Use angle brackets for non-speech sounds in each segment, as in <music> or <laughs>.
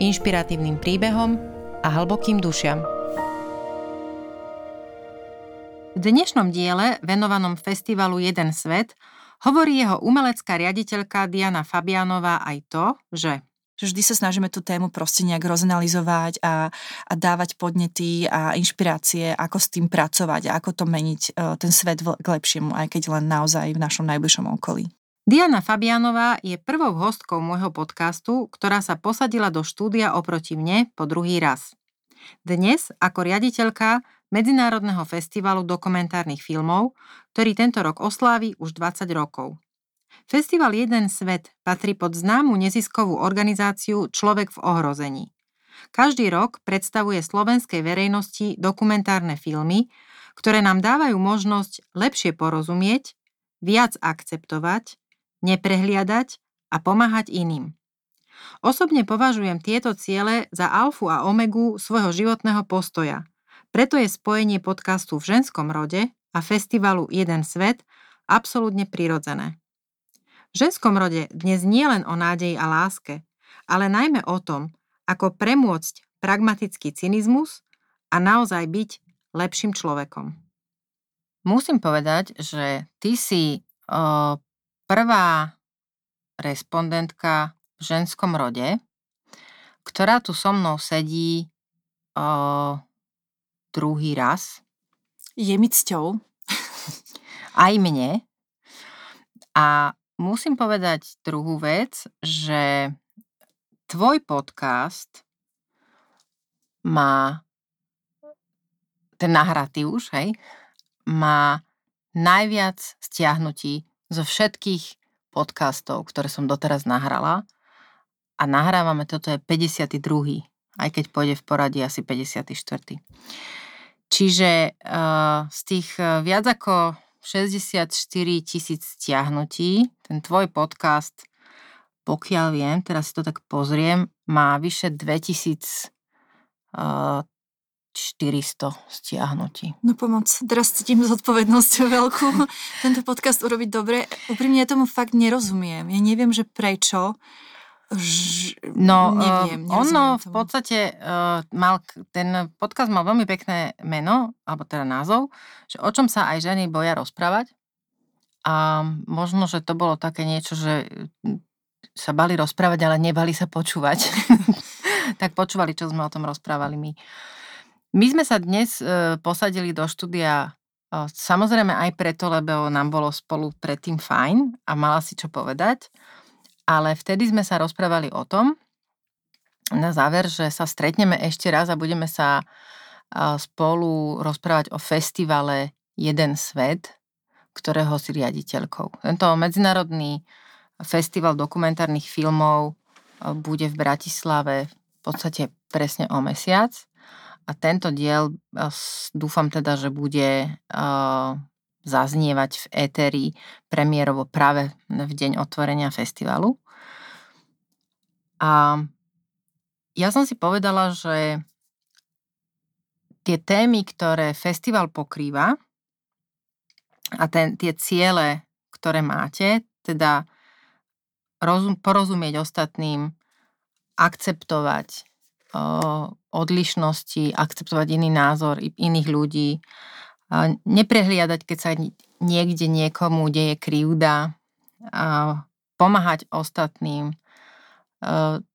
inšpiratívnym príbehom a hlbokým dušiam. V dnešnom diele, venovanom festivalu Jeden svet, hovorí jeho umelecká riaditeľka Diana Fabianová aj to, že vždy sa snažíme tú tému proste nejak rozanalizovať a, a dávať podnety a inšpirácie, ako s tým pracovať a ako to meniť e, ten svet k lepšiemu, aj keď len naozaj v našom najbližšom okolí. Diana Fabianová je prvou hostkou môjho podcastu, ktorá sa posadila do štúdia oproti mne po druhý raz. Dnes ako riaditeľka Medzinárodného festivalu dokumentárnych filmov, ktorý tento rok oslávi už 20 rokov. Festival Jeden svet patrí pod známu neziskovú organizáciu Človek v ohrození. Každý rok predstavuje slovenskej verejnosti dokumentárne filmy, ktoré nám dávajú možnosť lepšie porozumieť, viac akceptovať, neprehliadať a pomáhať iným. Osobne považujem tieto ciele za alfu a omegu svojho životného postoja – preto je spojenie podcastu v ženskom rode a festivalu Jeden svet absolútne prirodzené. V ženskom rode dnes nie len o nádeji a láske, ale najmä o tom, ako premôcť pragmatický cynizmus a naozaj byť lepším človekom. Musím povedať, že ty si o, prvá respondentka v ženskom rode, ktorá tu so mnou sedí o, druhý raz. Je mi cťou. Aj mne. A musím povedať druhú vec, že tvoj podcast má ten nahratý už, hej, má najviac stiahnutí zo všetkých podcastov, ktoré som doteraz nahrala. A nahrávame, toto je 52. Aj keď pôjde v poradí asi 54. Čiže uh, z tých uh, viac ako 64 tisíc stiahnutí, ten tvoj podcast, pokiaľ viem, teraz si to tak pozriem, má vyše 2400 uh, stiahnutí. No pomoc, teraz cítim zodpovednosť <laughs> veľkú. Tento podcast urobiť dobre. Úprimne ja tomu fakt nerozumiem. Ja neviem, že prečo Ž... No, neviem, ono v podstate uh, mal, ten podcast mal veľmi pekné meno, alebo teda názov, že o čom sa aj ženy boja rozprávať. A možno, že to bolo také niečo, že sa bali rozprávať, ale nebali sa počúvať. <laughs> tak počúvali, čo sme o tom rozprávali my. My sme sa dnes uh, posadili do štúdia samozrejme aj preto, lebo nám bolo spolu predtým fajn a mala si čo povedať ale vtedy sme sa rozprávali o tom, na záver, že sa stretneme ešte raz a budeme sa spolu rozprávať o festivale Jeden svet, ktorého si riaditeľkou. Tento medzinárodný festival dokumentárnych filmov bude v Bratislave v podstate presne o mesiac. A tento diel dúfam teda, že bude zaznievať v éteri premiérovo práve v deň otvorenia festivalu. A ja som si povedala, že tie témy, ktoré festival pokrýva a ten, tie ciele, ktoré máte, teda rozum, porozumieť ostatným, akceptovať o, odlišnosti, akceptovať iný názor iných ľudí, neprehliadať, keď sa niekde niekomu deje krivda, pomáhať ostatným.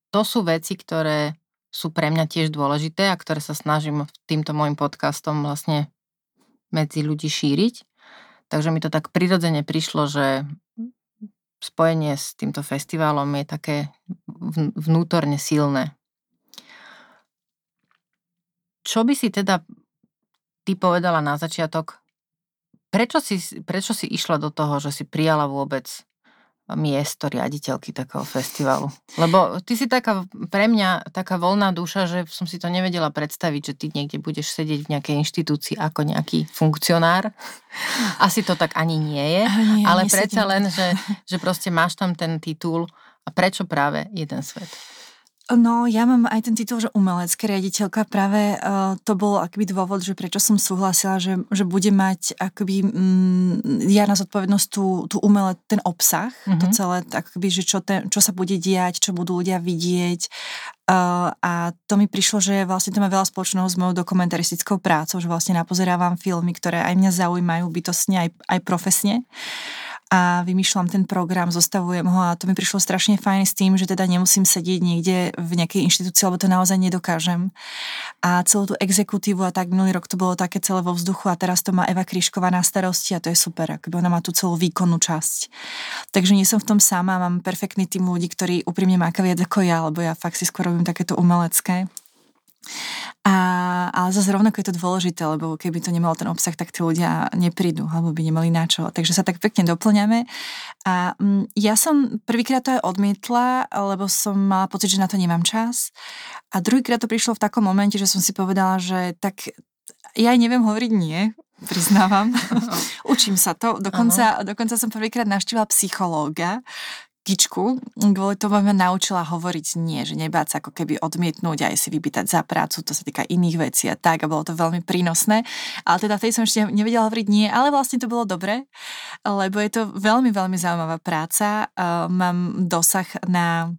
To sú veci, ktoré sú pre mňa tiež dôležité a ktoré sa snažím týmto môjim podcastom vlastne medzi ľudí šíriť. Takže mi to tak prirodzene prišlo, že spojenie s týmto festivalom je také vnútorne silné. Čo by si teda ty povedala na začiatok, prečo si, prečo si išla do toho, že si prijala vôbec miesto riaditeľky takého festivalu? Lebo ty si taká, pre mňa taká voľná duša, že som si to nevedela predstaviť, že ty niekde budeš sedieť v nejakej inštitúcii ako nejaký funkcionár. Asi to tak ani nie je, nie, ale predsa len, že, <laughs> že proste máš tam ten titul a prečo práve jeden svet? No, ja mám aj ten titul, že umelecká riaditeľka. Práve uh, to bol akby dôvod, že prečo som súhlasila, že, že bude mať akoby mm, ja na zodpovednosť tú, tú umelé, ten obsah, mm-hmm. to mhm. celé, akoby, že čo, ten, čo sa bude diať, čo budú ľudia vidieť. Uh, a to mi prišlo, že vlastne to má veľa spoločného s mojou dokumentaristickou prácou, že vlastne napozerávam filmy, ktoré aj mňa zaujímajú bytostne, aj, aj profesne a vymýšľam ten program, zostavujem ho a to mi prišlo strašne fajn s tým, že teda nemusím sedieť niekde v nejakej inštitúcii, lebo to naozaj nedokážem. A celú tú exekutívu a tak minulý rok to bolo také celé vo vzduchu a teraz to má Eva Kryšková na starosti a to je super, akoby ona má tú celú výkonnú časť. Takže nie som v tom sama, mám perfektný tým ľudí, ktorí úprimne máka viac ako ja, lebo ja fakt si skôr robím takéto umelecké. A, ale zase rovnako je to dôležité, lebo keby to nemalo ten obsah, tak tí ľudia neprídu, alebo by nemali na čo. Takže sa tak pekne doplňame. A mm, ja som prvýkrát to aj odmietla, lebo som mala pocit, že na to nemám čas. A druhýkrát to prišlo v takom momente, že som si povedala, že tak ja aj neviem hovoriť nie, priznávam. <laughs> Učím sa to. Dokonca, dokonca som prvýkrát navštívila psychológa, kičku, kvôli tomu ma naučila hovoriť nie, že nebáť sa ako keby odmietnúť aj si vypýtať za prácu, to sa týka iných vecí a tak a bolo to veľmi prínosné. Ale teda vtedy som ešte nevedela hovoriť nie, ale vlastne to bolo dobre, lebo je to veľmi, veľmi zaujímavá práca. Mám dosah na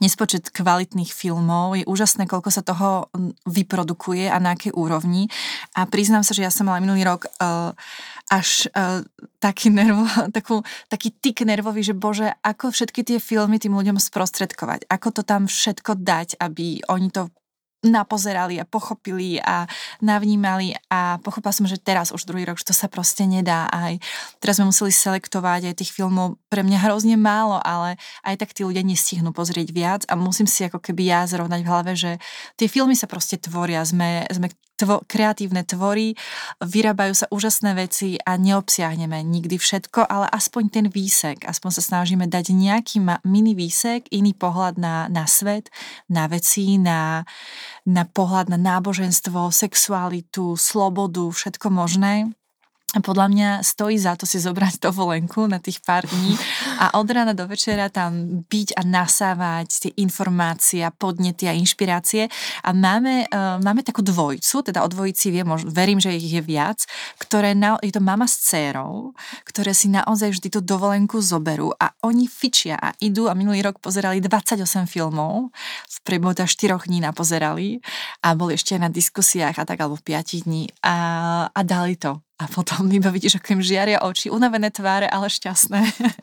nespočet kvalitných filmov. Je úžasné, koľko sa toho vyprodukuje a na akej úrovni. A priznám sa, že ja som mala minulý rok uh, až uh, taký, nervo, <laughs> takú, taký tik nervový, že bože, ako všetky tie filmy tým ľuďom sprostredkovať. Ako to tam všetko dať, aby oni to napozerali a pochopili a navnímali a pochopila som, že teraz už druhý rok, že to sa proste nedá. Aj teraz sme museli selektovať aj tých filmov pre mňa hrozne málo, ale aj tak tí ľudia nestihnú pozrieť viac a musím si ako keby ja zrovnať v hlave, že tie filmy sa proste tvoria, sme, sme tvo, kreatívne tvory, vyrábajú sa úžasné veci a neobsiahneme nikdy všetko, ale aspoň ten výsek, aspoň sa snažíme dať nejaký mini výsek, iný pohľad na, na svet, na veci, na, na pohľad na náboženstvo, sexualitu, slobodu, všetko možné podľa mňa stojí za to si zobrať dovolenku na tých pár dní a od rána do večera tam byť a nasávať tie informácie, podnety a inšpirácie. A máme, uh, máme takú dvojcu, teda o dvojici viem, možno, verím, že ich je viac, ktoré na, je to mama s dcérou, ktoré si naozaj vždy tú dovolenku zoberú a oni fičia a idú a minulý rok pozerali 28 filmov, v priebehu 4 dní napozerali a boli ešte na diskusiách a tak, alebo 5 dní a, a dali to a potom iba vidíš, ako im žiaria oči, unavené tváre, ale šťastné.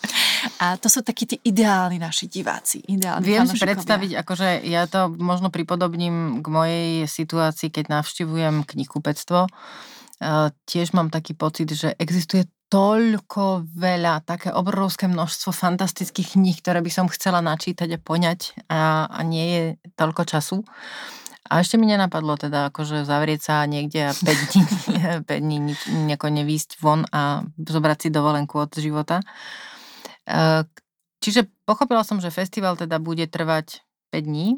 <laughs> a to sú takí tí ideálni naši diváci. Ideálni Viem si predstaviť, akože ja to možno pripodobním k mojej situácii, keď navštivujem knihkupectvo. Tiež mám taký pocit, že existuje toľko veľa, také obrovské množstvo fantastických kníh, ktoré by som chcela načítať a poňať a, a nie je toľko času. A ešte mi nenapadlo teda akože zavrieť sa niekde a 5 dní, <laughs> 5 dní nejako nevýsť von a zobrať si dovolenku od života. Čiže pochopila som, že festival teda bude trvať 5 dní.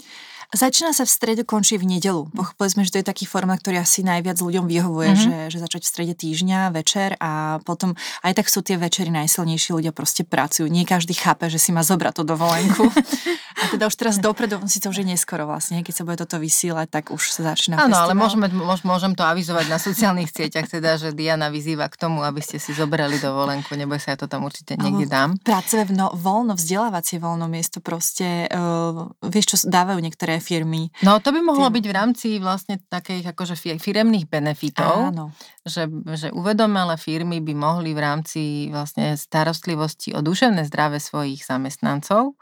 Začína sa v strede, končí v nedelu. Pochopili sme, že to je taký formát, ktorý asi najviac ľuďom vyhovuje, mm-hmm. že, že začať v strede týždňa, večer a potom aj tak sú tie večery najsilnejší, ľudia proste pracujú. Nie každý chápe, že si má zobrať tú dovolenku. <laughs> a teda už teraz dopredu, si to už je neskoro vlastne, keď sa bude toto vysielať, tak už sa začína Áno, ale môžeme, môžem to avizovať na sociálnych sieťach, teda, že Diana vyzýva k tomu, aby ste si zobrali dovolenku, neboj sa, ja to tam určite niekde dám. Práce no, voľno, vzdelávacie voľno miesto proste, uh, vieš, čo dávajú niektoré firmy. No to by mohlo Tým... byť v rámci vlastne takých akože firemných benefitov, Áno. Že, že uvedomelé firmy by mohli v rámci vlastne starostlivosti o duševné zdravé svojich zamestnancov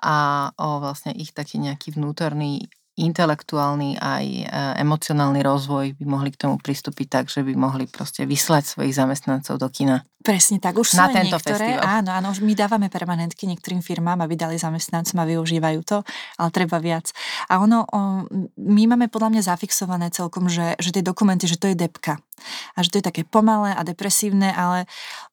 a o vlastne ich taký nejaký vnútorný intelektuálny aj e, emocionálny rozvoj by mohli k tomu pristúpiť tak, že by mohli proste vyslať svojich zamestnancov do kina. Presne tak, už sú na aj tento niektoré, festival. áno, áno, už my dávame permanentky niektorým firmám, aby dali zamestnancom a využívajú to, ale treba viac. A ono, o, my máme podľa mňa zafixované celkom, že, že tie dokumenty, že to je depka. A že to je také pomalé a depresívne, ale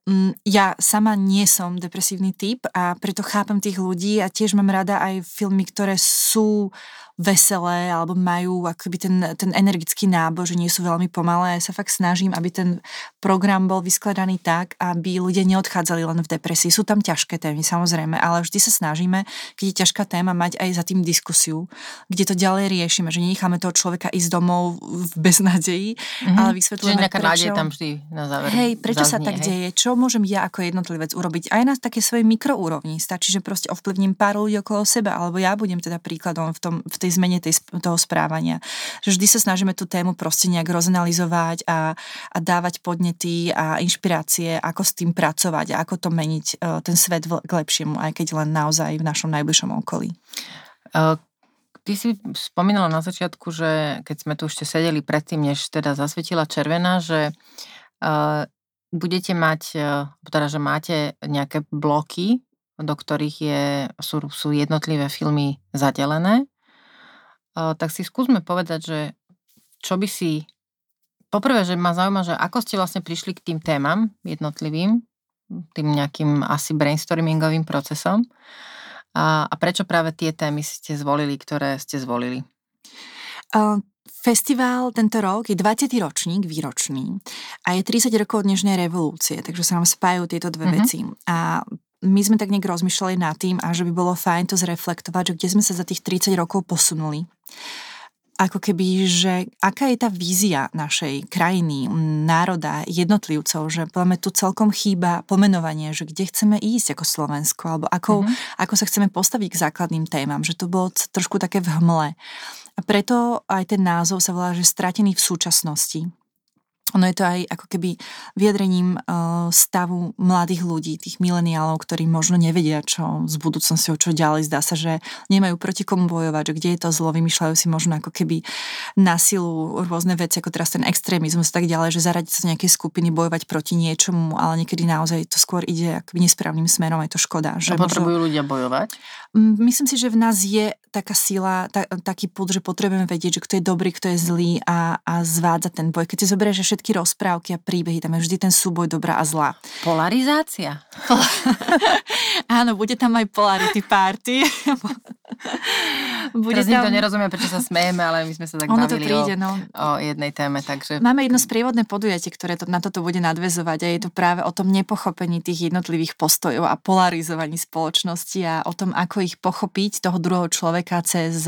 mm, ja sama nie som depresívny typ a preto chápem tých ľudí a tiež mám rada aj filmy, ktoré sú veselé alebo majú akoby ten, ten energický nábor, že nie sú veľmi pomalé. Ja sa fakt snažím, aby ten program bol vyskladaný tak, aby ľudia neodchádzali len v depresii. Sú tam ťažké témy, samozrejme, ale vždy sa snažíme, keď je ťažká téma, mať aj za tým diskusiu, kde to ďalej riešime, že nenecháme toho človeka ísť domov v beznádeji, mm-hmm. ale vysvetľujeme, Čiže nádej tam vždy na záver Hej, prečo zaznie, sa tak hej? deje? Čo môžem ja ako jednotlivec urobiť? Aj na také svojej mikroúrovni. Stačí, že proste ovplyvním pár ľudí okolo seba, alebo ja budem teda príkladom v, tom, v tej zmene tej, toho správania. Že vždy sa snažíme tú tému proste nejak rozanalizovať a, a dávať podnety a inšpirácie, ako s tým pracovať a ako to meniť e, ten svet k lepšiemu, aj keď len naozaj v našom najbližšom okolí. Uh, Ty si spomínala na začiatku, že keď sme tu ešte sedeli predtým, než teda zasvietila červená, že uh, budete mať, teda, že máte nejaké bloky, do ktorých je, sú, sú jednotlivé filmy zadelené. Tak si skúsme povedať, že čo by si... Poprvé, že ma zaujíma, že ako ste vlastne prišli k tým témam jednotlivým, tým nejakým asi brainstormingovým procesom. A, a prečo práve tie témy ste zvolili, ktoré ste zvolili? Uh, Festival tento rok je 20. ročník, výročný a je 30 rokov od dnešnej revolúcie, takže sa nám spájajú tieto dve Mhm. veci. A my sme tak nejak rozmýšľali nad tým a že by bolo fajn to zreflektovať, že kde sme sa za tých 30 rokov posunuli. Ako keby, že aká je tá vízia našej krajiny, národa, jednotlivcov, že poďme tu celkom chýba pomenovanie, že kde chceme ísť ako Slovensko, alebo ako, Mhm. ako sa chceme postaviť k základným témam, že to bolo trošku také v hmle. A preto aj ten názov sa volá, že stratený v súčasnosti. Ono je to aj ako keby vyjadrením uh, stavu mladých ľudí, tých mileniálov, ktorí možno nevedia, čo s budúcnosťou, čo ďalej. Zdá sa, že nemajú proti komu bojovať, že kde je to zlo, vymýšľajú si možno ako keby na silu rôzne veci, ako teraz ten extrémizmus a tak ďalej, že zaradiť sa nejakej skupiny, bojovať proti niečomu, ale niekedy naozaj to skôr ide akoby nesprávnym smerom, je to škoda. Že Že potrebujú možno... ľudia bojovať? Myslím si, že v nás je taká sila, ta, taký púd, že potrebujeme vedieť, že kto je dobrý, kto je zlý a, a zvádza ten boj. Keď si zoberieš, všetky rozprávky a príbehy, tam je vždy ten súboj dobrá a zlá. Polarizácia? <laughs> Áno, bude tam aj polarity party. Bude Teraz tam... nikto nerozumie, prečo sa smejeme, ale my sme sa tak ono bavili to príde, o, no. o jednej téme. Takže... Máme jedno sprievodné podujatie, ktoré to, na toto bude nadvezovať a je to práve o tom nepochopení tých jednotlivých postojov a polarizovaní spoločnosti a o tom, ako ich pochopiť, toho druhého človeka cez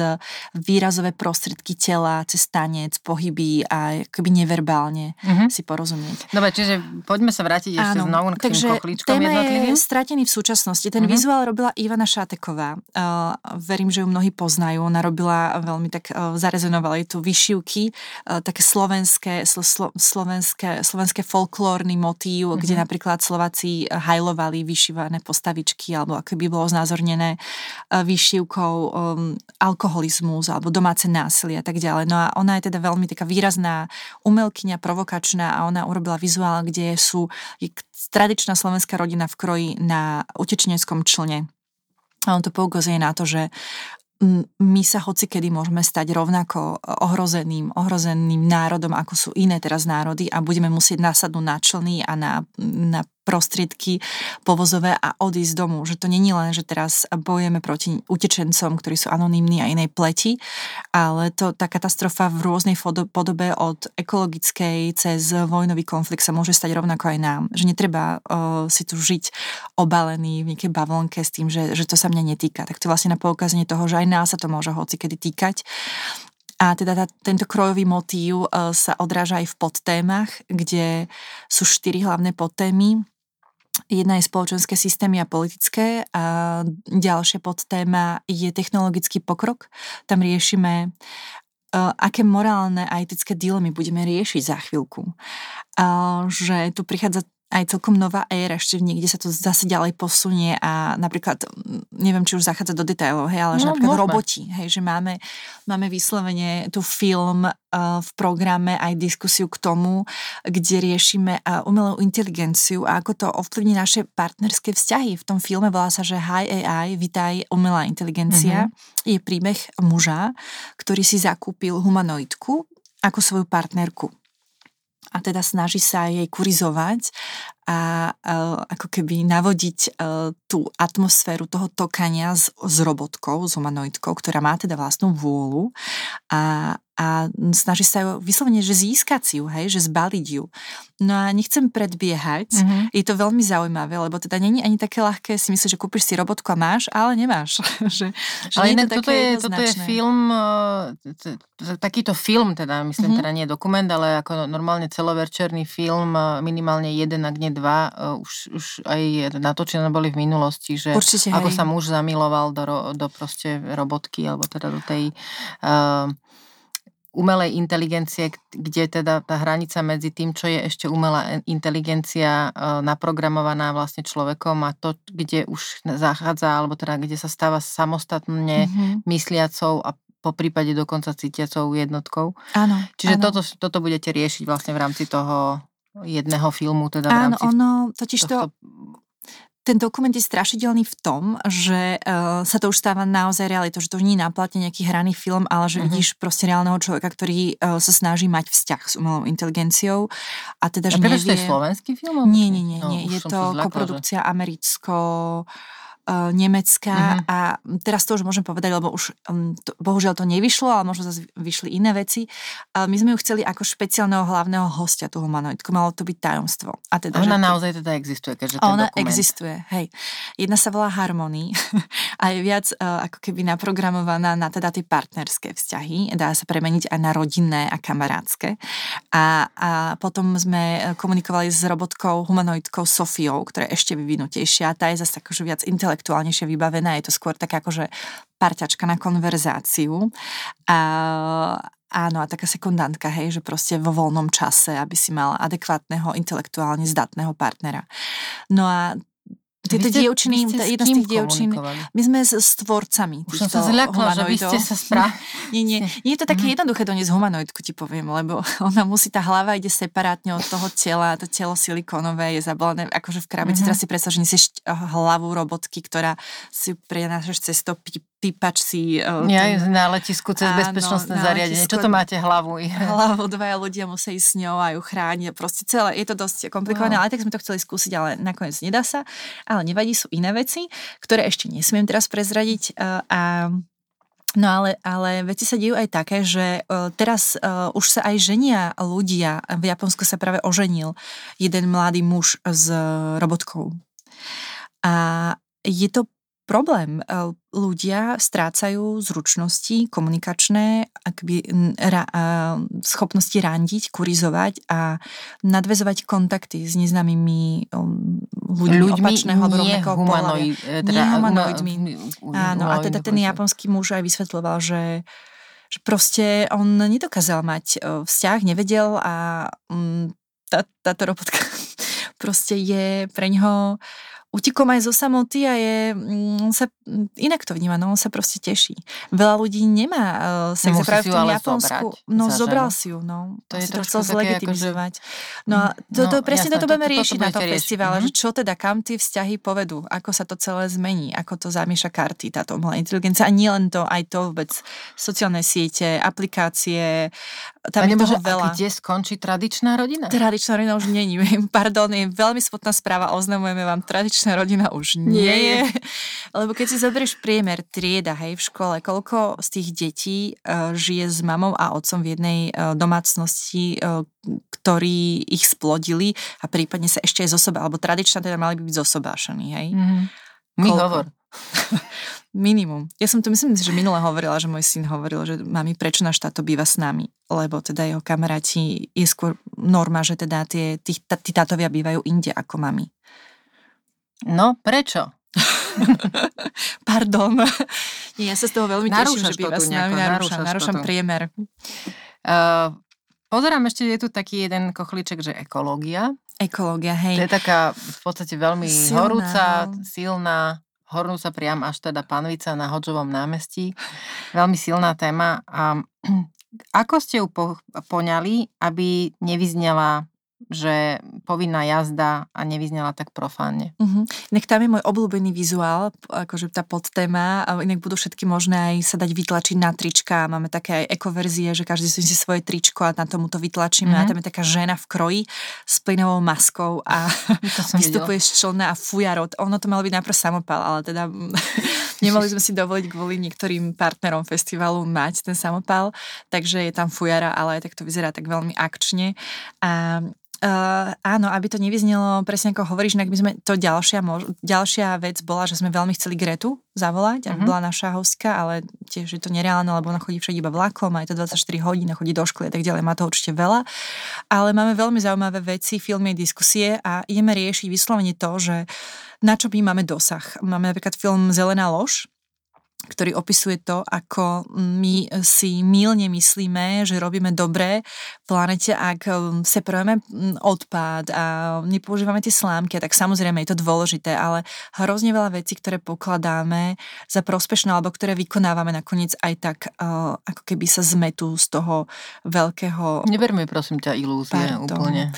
výrazové prostriedky tela, cez tanec, pohyby a akoby neverbálne Mhm. si porozumieť. Dobre, čiže poďme sa vrátiť ešte Áno, znovu k tým takže kochlíčkom téma jednotlivým. je stratený v súčasnosti. Ten Mhm. vizuál robila Ivana Šáteková. Uh, verím, že ju mnohí poznajú. Ona robila veľmi tak, uh, zarezonovali tu vyšivky, uh, také slovenské, slo, slo, slovenské, slovenské folklórny motív, Mhm. kde napríklad Slováci hajlovali vyšívané postavičky, alebo ako by bolo znázornené uh, vyšivkou um, alkoholizmus alebo domáce násilie a tak ďalej. No a ona je teda veľmi taká výrazná umelkyňa, provokačná a ona urobila vizuál, kde sú je tradičná slovenská rodina v kroji na utečeneckom člne. A on to poukazuje na to, že my sa hoci kedy môžeme stať rovnako ohrozeným, ohrozeným národom, ako sú iné teraz národy a budeme musieť nasadnúť na člny a na, na prostriedky povozové a odísť domu. Že to není len, že teraz bojujeme proti utečencom, ktorí sú anonymní a inej pleti, ale to, tá katastrofa v rôznej podobe od ekologickej cez vojnový konflikt sa môže stať rovnako aj nám. Že netreba uh, si tu žiť obalený v nejakej bavlnke s tým, že, že to sa mňa netýka. Tak to je vlastne na poukazenie toho, že aj nás sa to môže hoci kedy týkať. A teda tá, tento krojový motív uh, sa odráža aj v podtémach, kde sú štyri hlavné podtémy. Jedna je spoločenské systémy a politické a ďalšia podtéma je technologický pokrok. Tam riešime uh, aké morálne a etické dilemy budeme riešiť za chvíľku. Že tu prichádza aj celkom nová éra, ešte niekde sa to zase ďalej posunie a napríklad, neviem, či už zachádza do detailov, hej, ale no, že napríklad môžeme. roboti, hej, že máme, máme vyslovene tu film uh, v programe aj diskusiu k tomu, kde riešime uh, umelú inteligenciu a ako to ovplyvní naše partnerské vzťahy. V tom filme volá sa, že Hi AI, vitaj umelá inteligencia. Mm-hmm. Je príbeh muža, ktorý si zakúpil humanoidku ako svoju partnerku a teda snaží sa jej kurizovať a uh, ako keby navodiť uh, tú atmosféru toho tokania s, s robotkou, s humanoidkou, ktorá má teda vlastnú vôľu a, a snaží sa ju vyslovene, že získať si ju, hej, že zbaliť ju. No a nechcem predbiehať, mm-hmm. je to veľmi zaujímavé, lebo teda není ani také ľahké si myslíš, že kúpiš si robotku a máš, ale nemáš. <laughs> že, že ale inak to toto, je, toto je film, e, takýto film teda, myslím mm-hmm. teda nie dokument, ale ako normálne celoverčerný film, e, minimálne jeden, ak nie dva, e, už, už aj natočené boli v minulosti, že Určite, ako hej. sa muž zamiloval do, do proste robotky, alebo teda do tej uh, umelej inteligencie, kde teda tá hranica medzi tým, čo je ešte umelá inteligencia e, naprogramovaná vlastne človekom a to, kde už zachádza, alebo teda kde sa stáva samostatne mm-hmm. mysliacou a po prípade dokonca cítiacou jednotkou. Áno. Čiže áno. Toto, toto budete riešiť vlastne v rámci toho jedného filmu, teda v Áno, rámci ono, totiž to, ten dokument je strašidelný v tom, že uh, sa to už stáva naozaj realitou, že to nie je náplatne nejaký hraný film, ale že uh-huh. vidíš proste reálneho človeka, ktorý uh, sa snaží mať vzťah s umelou inteligenciou. A teda, že a nevie... to je slovenský film? Nie, nie, nie. No, nie. Je to koprodukcia americko uh, Nemecka mm-hmm. a teraz to už môžem povedať, lebo už um, to, bohužiaľ to nevyšlo, ale možno zase vyšli iné veci. Uh, my sme ju chceli ako špeciálneho hlavného hostia, tú humanoidku, malo to byť tajomstvo. A teda, ona že naozaj teda existuje, keďže ten Ona dokument... existuje, hej. Jedna sa volá Harmony <laughs> a je viac uh, ako keby naprogramovaná na teda tie partnerské vzťahy. Dá sa premeniť aj na rodinné a kamarátske. A, a potom sme komunikovali s robotkou humanoidkou Sofiou, ktorá je ešte vyvinutejšia. Tá je zase akože viac intelektuálna intelektuálnejšie vybavená, je to skôr taká akože parťačka na konverzáciu. A, áno, a taká sekundantka, hej, že proste vo voľnom čase, aby si mal adekvátneho, intelektuálne zdatného partnera. No a tieto ste, dievčiny, jedna z tých dievčín, my sme s, s tvorcami Už som sa zľakla, že vy ste sa správ... nie, nie, nie je to také mm. jednoduché doniesť humanoidku, ti poviem, lebo <laughs> ona musí, tá hlava ide separátne od toho tela, to telo silikónové je zabalené, akože v krabici, mm-hmm. teraz si predstav, že nesieš hlavu robotky, ktorá si prenášaš cez to pípač si... Ja ten, na letisku cez áno, bezpečnostné zariadenie. Čo to máte hlavu? Hlavu, dvaja ľudia musia ísť s ňou a ju chrániť. Proste celé, je to dosť komplikované, wow. ale tak sme to chceli skúsiť, ale nakoniec nedá sa. Ale nevadí, sú iné veci, ktoré ešte nesmiem teraz prezradiť uh, a No ale, ale veci sa dejú aj také, že uh, teraz uh, už sa aj ženia ľudia. V Japonsku sa práve oženil jeden mladý muž s robotkou. A je to problém. E, ľudia strácajú zručnosti komunikačné, akby ra, schopnosti randiť, kurizovať a nadvezovať kontakty s neznámymi um, ľuďmi, ľuďmi opačného alebo rovnakého humanoid, e, teda, humanoidmi. Áno, a teda ten japonský muž aj vysvetloval, že že proste on nedokázal mať e, vzťah, nevedel a um, tá, táto robotka <laughs> proste je pre ňoho utikom aj zo samoty a je, mm, sa mm, inak to vníma, no on sa proste teší. Veľa ľudí nemá uh, sex práve v tom Japonsku. Zobrať, no zobral si ju, no. To je to chcel zlegitimizovať. Akože... No a to, to, no, presne jasné, toto budeme riešiť to, to na tom festivale, mm-hmm. že čo teda, kam tie vzťahy povedú, ako sa to celé zmení, ako to zamieša karty, táto umelá inteligencia a nie len to, aj to vôbec sociálne siete, aplikácie, tam a je toho veľa. A kde skončí tradičná rodina? Tradičná rodina už není. <laughs> Pardon, je veľmi smutná správa, oznamujeme vám tradičná rodina už nie, nie je. <laughs> Lebo keď si zoberieš priemer trieda, hej, v škole, koľko z tých detí uh, žije s mamou a otcom v jednej uh, domácnosti, uh, ktorí ich splodili a prípadne sa ešte aj zosoba, alebo tradičná teda mali by byť zosobášaní, hej. Mm-hmm. My hovor. <laughs> Minimum. Ja som to myslím, že minule hovorila, že môj syn hovoril, že mami, prečo náš táto býva s nami? Lebo teda jeho kamaráti je skôr norma, že teda tie, tí, tí tátovia bývajú inde ako mami. No, prečo? <laughs> Pardon. Nie, ja sa z toho veľmi narúšaš teším, že býva s nami. Narúšam, narúšam priemer. Uh, pozerám, ešte je tu taký jeden kochliček, že ekológia. Ekológia, hej. To je taká v podstate veľmi silná, horúca, no. Silná, hornúca priam až teda panvica na Hodžovom námestí. Veľmi silná téma. A <clears throat> ako ste ju po, poňali, aby nevyznela že povinná jazda a nevyznela tak profánne. Uh-huh. Inak tam je môj obľúbený vizuál, akože tá podtéma, a inak budú všetky možné aj sa dať vytlačiť na trička. Máme také aj ekoverzie, že každý si svoje tričko a na tomu to vytlačíme uh-huh. a mhm. tam je taká žena v kroji s plynovou maskou a <laughs> vystupuje z člna a fujarot. Ono to malo byť najprv samopal, ale teda <laughs> nemali sme si dovoliť kvôli niektorým partnerom festivalu mať ten samopal, takže je tam fujara, ale aj tak to vyzerá tak veľmi akčne. A Uh, áno, aby to nevyznelo presne ako hovoríš, inak by sme to ďalšia, mož, ďalšia vec bola, že sme veľmi chceli Gretu zavolať, aby uh-huh. bola naša hostka, ale tiež je to nereálne, lebo ona chodí všade iba vlakom, aj to 24 hodín, chodí do školy a tak ďalej, má to určite veľa. Ale máme veľmi zaujímavé veci, filmy, diskusie a ideme riešiť vyslovene to, že na čo my máme dosah. Máme napríklad film Zelená lož, ktorý opisuje to, ako my si mylne myslíme, že robíme dobré planete, ak um, separujeme mm, odpad a nepoužívame tie slámky, tak samozrejme je to dôležité, ale hrozne veľa vecí, ktoré pokladáme za prospešné alebo ktoré vykonávame nakoniec aj tak, uh, ako keby sa zmetú z toho veľkého... Neberme prosím ťa ilúzie Pardon. úplne.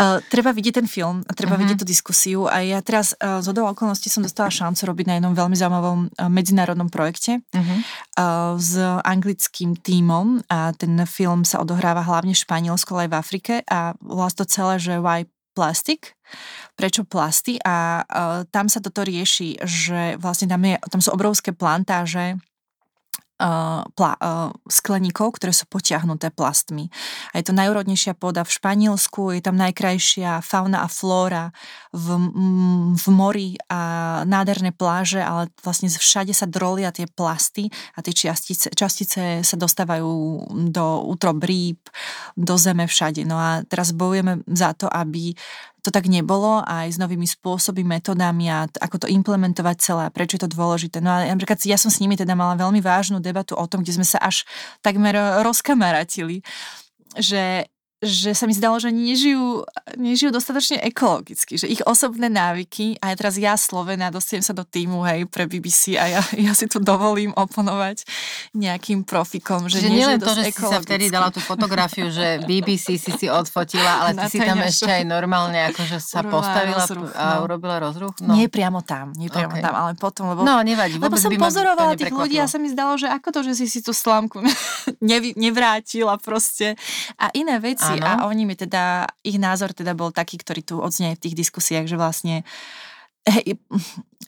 Uh, treba vidieť ten film, treba uh-huh. vidieť tú diskusiu a ja teraz uh, z okolností som dostala šancu robiť na jednom veľmi zaujímavom uh, medzinárodnom medzinárodnom projekte uh-huh. uh, s anglickým tímom a ten film sa odohráva hlavne v Španielsku, ale aj v Afrike a vlastne to celé, že why plastic, prečo plasty? A uh, tam sa toto rieši, že vlastne tam, je, tam sú obrovské plantáže uh, pla, uh, skleníkov, ktoré sú potiahnuté plastmi. A je to najúrodnejšia pôda v Španielsku, je tam najkrajšia fauna a flóra v, v mori a nádherné pláže, ale vlastne všade sa drolia tie plasty a tie častice, častice sa dostávajú do útrob rýb, do zeme všade. No a teraz bojujeme za to, aby to tak nebolo aj s novými spôsoby, metodami a ako to implementovať celé prečo je to dôležité. No a napríklad ja som s nimi teda mala veľmi vážnu debatu o tom, kde sme sa až takmer rozkamaratili, že že sa mi zdalo, že nežijú, nežijú dostatočne ekologicky, že ich osobné návyky, a ja teraz ja Slovena dostanem sa do týmu, hej, pre BBC a ja, <laughs> ja si tu dovolím oponovať nejakým profikom, že Čiže nielen to, že si sa vtedy dala tú fotografiu, že <laughs> BBC si si odfotila, ale ty si tam ešte aj normálne akože sa urobila postavila rozruch, a no. urobila rozruch? No. Nie priamo tam, nie priamo okay. tam, ale potom, lebo... No, nevadí, lebo som pozorovala tých ľudí a sa mi zdalo, že ako to, že si si tú slámku <laughs> nevrátila proste a iné veci ano. a oni mi teda, ich názor teda bol taký, ktorý tu odznie v tých diskusiách, že vlastne hej,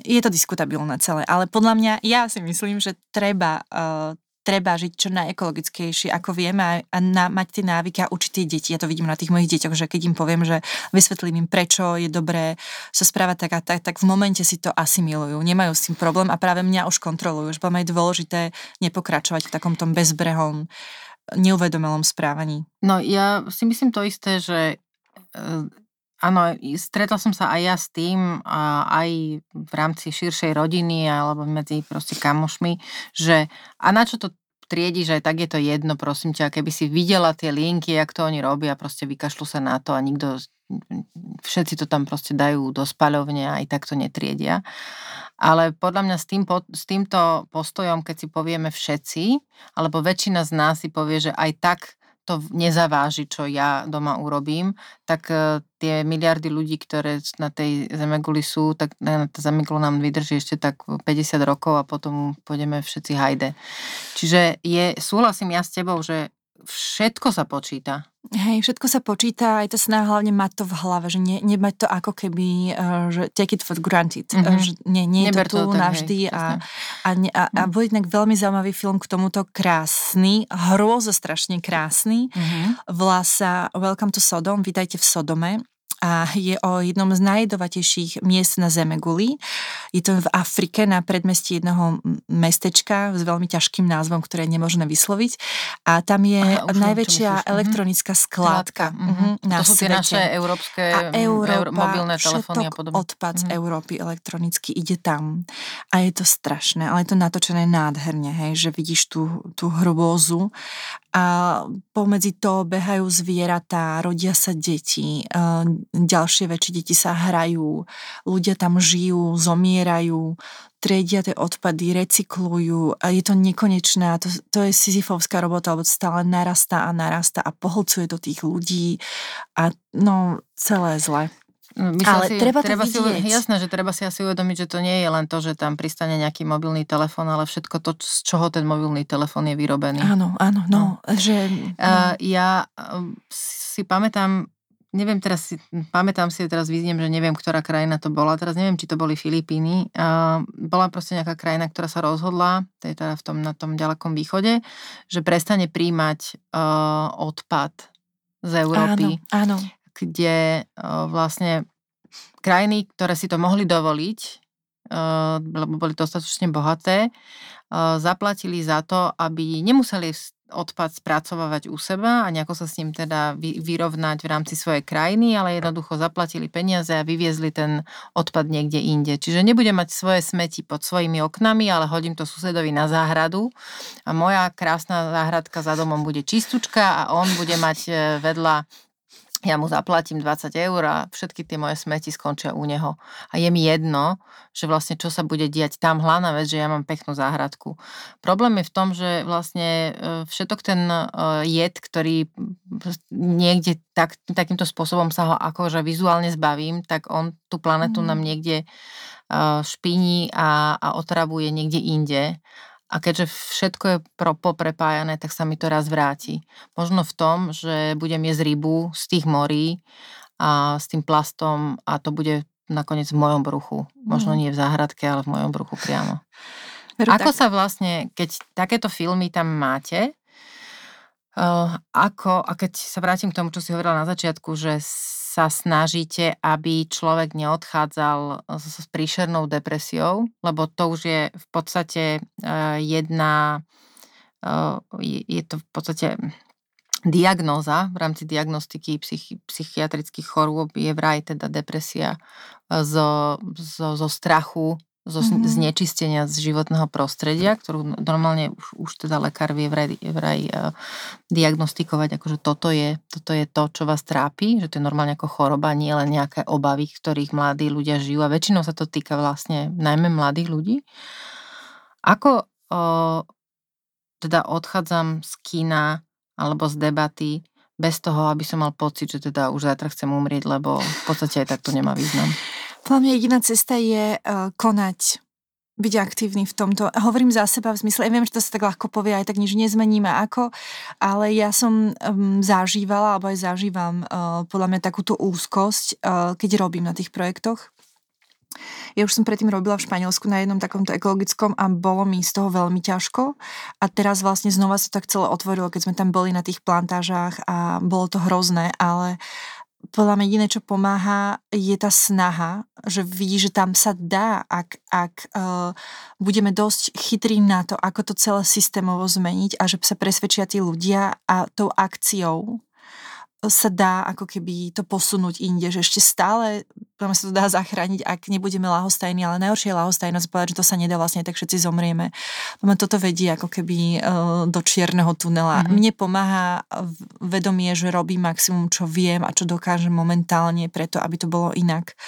je to diskutabilné celé, ale podľa mňa, ja si myslím, že treba uh, treba žiť čo najekologickejšie, ako vieme a, a na, mať tie návyky a učiť tie deti. Ja to vidím na tých mojich deťoch, že keď im poviem, že vysvetlím im, prečo je dobré sa správať tak a tak, tak v momente si to asimilujú, nemajú s tým problém a práve mňa už kontrolujú. Že je dôležité nepokračovať v takom tom bezbrehom neuvedomelom správaní. No ja si myslím to isté, že eh, áno, stretla som sa aj ja s tým, a aj v rámci širšej rodiny alebo medzi proste kamošmi, že a na čo to triediš, aj tak je to jedno, prosím ťa, keby si videla tie linky, jak to oni robia, proste vykašľú sa na to a nikto, všetci to tam proste dajú do spaľovne a aj tak to netriedia. Ale podľa mňa s, tým, s týmto postojom, keď si povieme všetci, alebo väčšina z nás si povie, že aj tak to nezaváži, čo ja doma urobím, tak e, tie miliardy ľudí, ktoré na tej zemeguli sú, tak na tá zemegula nám vydrží ešte tak 50 rokov a potom pôjdeme všetci hajde. Čiže je, súhlasím ja s tebou, že všetko sa počíta. Hej, všetko sa počíta, aj to snaha hlavne mať to v hlave, že ne, nemať to ako keby, uh, že take it for granted, mm-hmm. že nie, nie je to tu to, navždy hej, a, a, a, a mhm. bol jednak veľmi zaujímavý film k tomuto krásny, hrôzo strašne krásny, mm-hmm. volá sa Welcome to Sodom, vítajte v Sodome a je o jednom z najjedovatejších miest na Zeme guli. Je to v Afrike na predmestí jedného mestečka s veľmi ťažkým názvom, ktoré je nemožné vysloviť. A tam je Aha, najväčšia elektronická skládka mm-hmm. na To sú tie naše európske a Európa, mobilné telefóny a podobne. odpad mm-hmm. z Európy elektronicky ide tam. A je to strašné, ale je to natočené nádherne, hej, že vidíš tú, tú hrôzu a pomedzi to behajú zvieratá, rodia sa deti, ďalšie väčšie deti sa hrajú, ľudia tam žijú, zomierajú, triedia tie odpady, recyklujú a je to nekonečné to, to je sizifovská robota, lebo to stále narastá a narastá a pohlcuje do tých ľudí a no celé zle. Myslím ale si, treba to treba vidieť. Si, jasné, že treba si asi uvedomiť, že to nie je len to, že tam pristane nejaký mobilný telefón, ale všetko to, z čoho ten mobilný telefón je vyrobený. Áno, áno, no. no. Že, no. Uh, ja um, si pamätám, neviem teraz, si, pamätám si, teraz vidím, že neviem, ktorá krajina to bola, teraz neviem, či to boli Filipíny. Uh, bola proste nejaká krajina, ktorá sa rozhodla, to je teda v tom, na tom ďalekom východe, že prestane príjmať uh, odpad z Európy. Áno, áno kde vlastne krajiny, ktoré si to mohli dovoliť, lebo boli dostatočne bohaté, zaplatili za to, aby nemuseli odpad spracovávať u seba a nejako sa s ním teda vyrovnať v rámci svojej krajiny, ale jednoducho zaplatili peniaze a vyviezli ten odpad niekde inde. Čiže nebudem mať svoje smeti pod svojimi oknami, ale hodím to susedovi na záhradu a moja krásna záhradka za domom bude čistúčka a on bude mať e, vedľa ja mu zaplatím 20 eur a všetky tie moje smeti skončia u neho. A je mi jedno, že vlastne čo sa bude diať tam. Hlavná vec, že ja mám peknú záhradku. Problém je v tom, že vlastne e, všetok ten e, jed, ktorý niekde tak, takýmto spôsobom sa ho akože vizuálne zbavím, tak on tú planetu mm. nám niekde e, špiní a, a otravuje niekde inde. A keďže všetko je poprepájané, tak sa mi to raz vráti. Možno v tom, že budem jesť rybu z tých morí a s tým plastom a to bude nakoniec v mojom bruchu. Možno mm. nie v záhradke, ale v mojom bruchu priamo. Veru, ako tak... sa vlastne, keď takéto filmy tam máte, uh, ako, a keď sa vrátim k tomu, čo si hovorila na začiatku, že sa snažíte, aby človek neodchádzal s príšernou depresiou, lebo to už je v podstate eh, jedna, eh, je to v podstate diagnóza, v rámci diagnostiky psychi- psychiatrických chorôb je vraj teda depresia eh, zo, zo, zo strachu zo mm-hmm. znečistenia z životného prostredia, ktorú normálne už, už teda lekár vie vraj, vraj uh, diagnostikovať, akože toto je, toto je to, čo vás trápi, že to je normálne ako choroba, nie len nejaké obavy, ktorých mladí ľudia žijú a väčšinou sa to týka vlastne najmä mladých ľudí. Ako uh, teda odchádzam z kina alebo z debaty bez toho, aby som mal pocit, že teda už zajtra chcem umrieť, lebo v podstate aj tak to nemá význam. Podľa mňa jediná cesta je uh, konať byť aktívny v tomto. Hovorím za seba v zmysle, ja viem, že to sa tak ľahko povie, aj tak nič nezmeníme ako, ale ja som um, zažívala, alebo aj zažívam uh, podľa mňa takúto úzkosť, uh, keď robím na tých projektoch. Ja už som predtým robila v Španielsku na jednom takomto ekologickom a bolo mi z toho veľmi ťažko. A teraz vlastne znova sa tak celé otvorilo, keď sme tam boli na tých plantážach a bolo to hrozné, ale podľa mňa jediné, čo pomáha, je tá snaha, že vidí, že tam sa dá, ak, ak uh, budeme dosť chytrí na to, ako to celé systémovo zmeniť a že sa presvedčia tí ľudia a tou akciou sa dá ako keby to posunúť inde, že ešte stále sa to dá zachrániť, ak nebudeme lahostajní, ale najhoršie je lahostajnosť povedať, že to sa nedá vlastne, tak všetci zomrieme. Ma toto vedie ako keby uh, do čierneho tunela. Mm-hmm. Mne pomáha vedomie, že robím maximum, čo viem a čo dokážem momentálne preto, aby to bolo inak.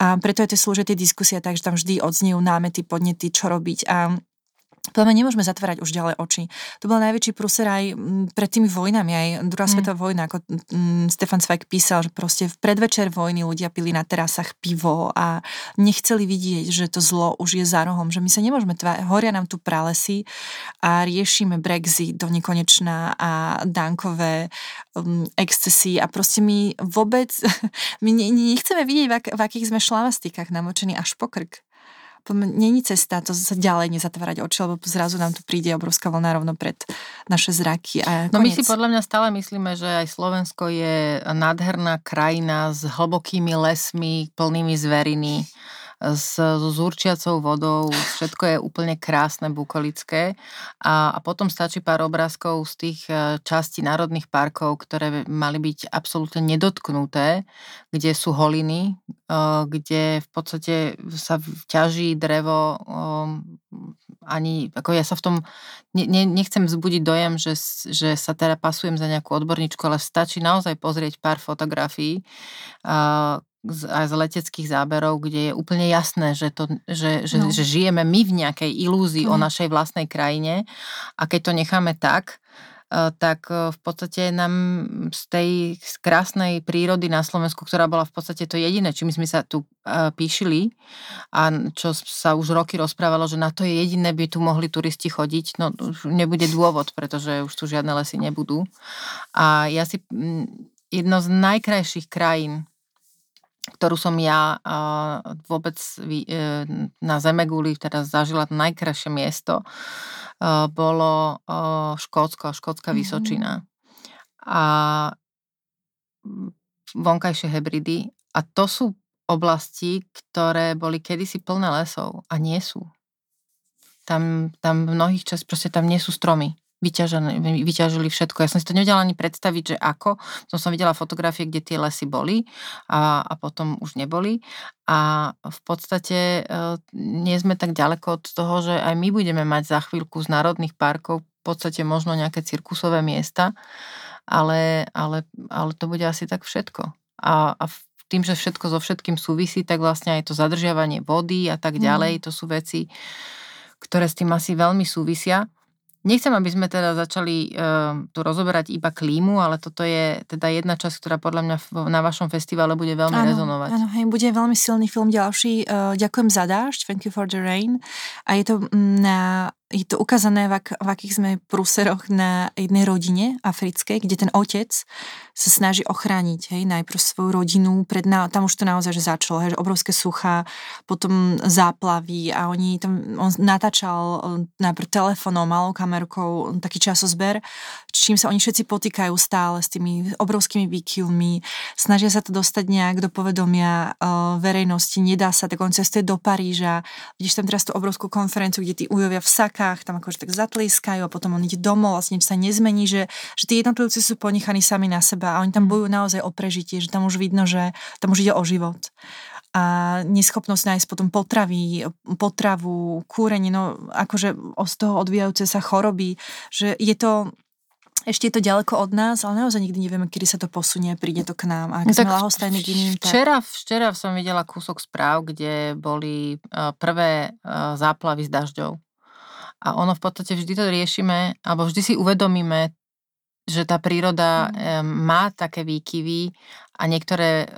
A preto aj tie slúžia tie diskusie, takže tam vždy odznejú námety, podnety, čo robiť. A podľa mňa nemôžeme zatvárať už ďalej oči. To bol najväčší prúser aj pred tými vojnami, aj druhá mm. svetová vojna, ako Stefan Zweig písal, že proste v predvečer vojny ľudia pili na terasách pivo a nechceli vidieť, že to zlo už je za rohom, že my sa nemôžeme tvárať, horia nám tu pralesy a riešime Brexit do nekonečná a dankové um, excesy a proste my vôbec, <laughs> my ne, nechceme vidieť, v, ak, v akých sme šlavastikách namočení až po krk není cesta to sa ďalej nezatvárať oči, lebo zrazu nám tu príde obrovská vlna rovno pred naše zraky. A no my si podľa mňa stále myslíme, že aj Slovensko je nádherná krajina s hlbokými lesmi, plnými zveriny s, so zúrčiacou vodou, všetko je úplne krásne, bukolické a, a potom stačí pár obrázkov z tých e, častí národných parkov, ktoré mali byť absolútne nedotknuté, kde sú holiny, e, kde v podstate sa ťaží drevo ani, ako ja sa v tom, ne, ne, nechcem vzbudiť dojem, že, že sa teda pasujem za nejakú odborníčku, ale stačí naozaj pozrieť pár fotografií, aj z leteckých záberov, kde je úplne jasné, že, to, že, že, no. že žijeme my v nejakej ilúzii mm. o našej vlastnej krajine a keď to necháme tak, e, tak e, v podstate nám z tej krásnej prírody na Slovensku, ktorá bola v podstate to jediné, čím sme sa tu e, píšili a čo sa už roky rozprávalo, že na to je jediné, by tu mohli turisti chodiť, no už nebude dôvod, pretože už tu žiadne lesy nebudú. A ja si jedno z najkrajších krajín ktorú som ja vôbec e, na Zemeguli teda zažila najkrajšie miesto, e, bolo e, Škótsko, Škótska mm-hmm. Vysočina. A vonkajšie hebridy. A to sú oblasti, ktoré boli kedysi plné lesov a nie sú. Tam, tam v mnohých čas proste tam nie sú stromy vyťažili všetko. Ja som si to nevedela ani predstaviť, že ako. Som som videla fotografie, kde tie lesy boli a, a potom už neboli. A v podstate e, nie sme tak ďaleko od toho, že aj my budeme mať za chvíľku z národných parkov v podstate možno nejaké cirkusové miesta, ale, ale, ale to bude asi tak všetko. A, a tým, že všetko so všetkým súvisí, tak vlastne aj to zadržiavanie vody a tak ďalej, mm. to sú veci, ktoré s tým asi veľmi súvisia. Nechcem, aby sme teda začali uh, tu rozoberať iba klímu, ale toto je teda jedna časť, ktorá podľa mňa na vašom festivale bude veľmi áno, rezonovať. Áno, hej, bude veľmi silný film ďalší. Uh, ďakujem za dážď, Thank you for the rain. A je to mm, na je to ukázané, v, ak, v akých sme prúseroch na jednej rodine africkej, kde ten otec sa snaží ochrániť hej, najprv svoju rodinu, pred, tam už to naozaj že začalo, hej, že obrovské suchá, potom záplavy a oni tam, on natáčal e, najprv telefónom, malou kamerkou taký časozber, čím sa oni všetci potýkajú stále s tými obrovskými výkyvmi, snažia sa to dostať nejak do povedomia uh, verejnosti, nedá sa, tak on cestuje do Paríža, vidíš tam teraz tú obrovskú konferenciu, kde tí ujovia v sak čakách, tam akože tak zatlískajú a potom on ide domov, vlastne sa nezmení, že, že tí jednotlivci sú ponechaní sami na seba a oni tam mm. bojujú naozaj o prežitie, že tam už vidno, že tam už ide o život a neschopnosť nájsť potom potravy, potravu, kúrenie, no akože z toho odvíjajúce sa choroby, že je to ešte je to ďaleko od nás, ale naozaj nikdy nevieme, kedy sa to posunie, príde to k nám. A ak no sme lahostajní k iným, tak... Včera, včera som videla kúsok správ, kde boli prvé záplavy s dažďou. A ono v podstate vždy to riešime, alebo vždy si uvedomíme že tá príroda mm. má také výkyvy a niektoré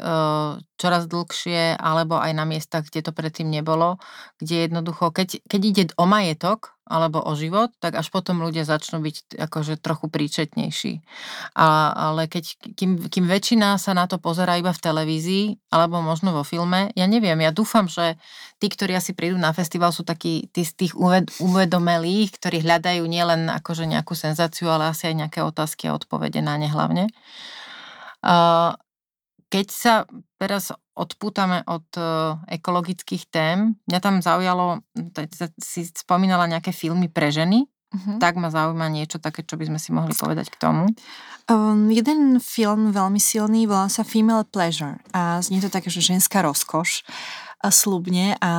čoraz dlhšie, alebo aj na miestach, kde to predtým nebolo, kde jednoducho, keď, keď ide o majetok alebo o život, tak až potom ľudia začnú byť akože trochu príčetnejší. A, ale keď, kým, kým väčšina sa na to pozerá iba v televízii, alebo možno vo filme, ja neviem, ja dúfam, že tí, ktorí asi prídu na festival, sú takí tí z tých uvedomelých, ktorí hľadajú nielen akože nejakú senzáciu, ale asi aj nejaké otázky a odpovede na ne hlavne. Uh, keď sa teraz odpútame od uh, ekologických tém, mňa tam zaujalo, si spomínala nejaké filmy pre ženy, uh-huh. tak ma zaujíma niečo také, čo by sme si mohli povedať k tomu. Um, jeden film veľmi silný volá sa Female Pleasure a znie to také, že ženská rozkoš a slubne a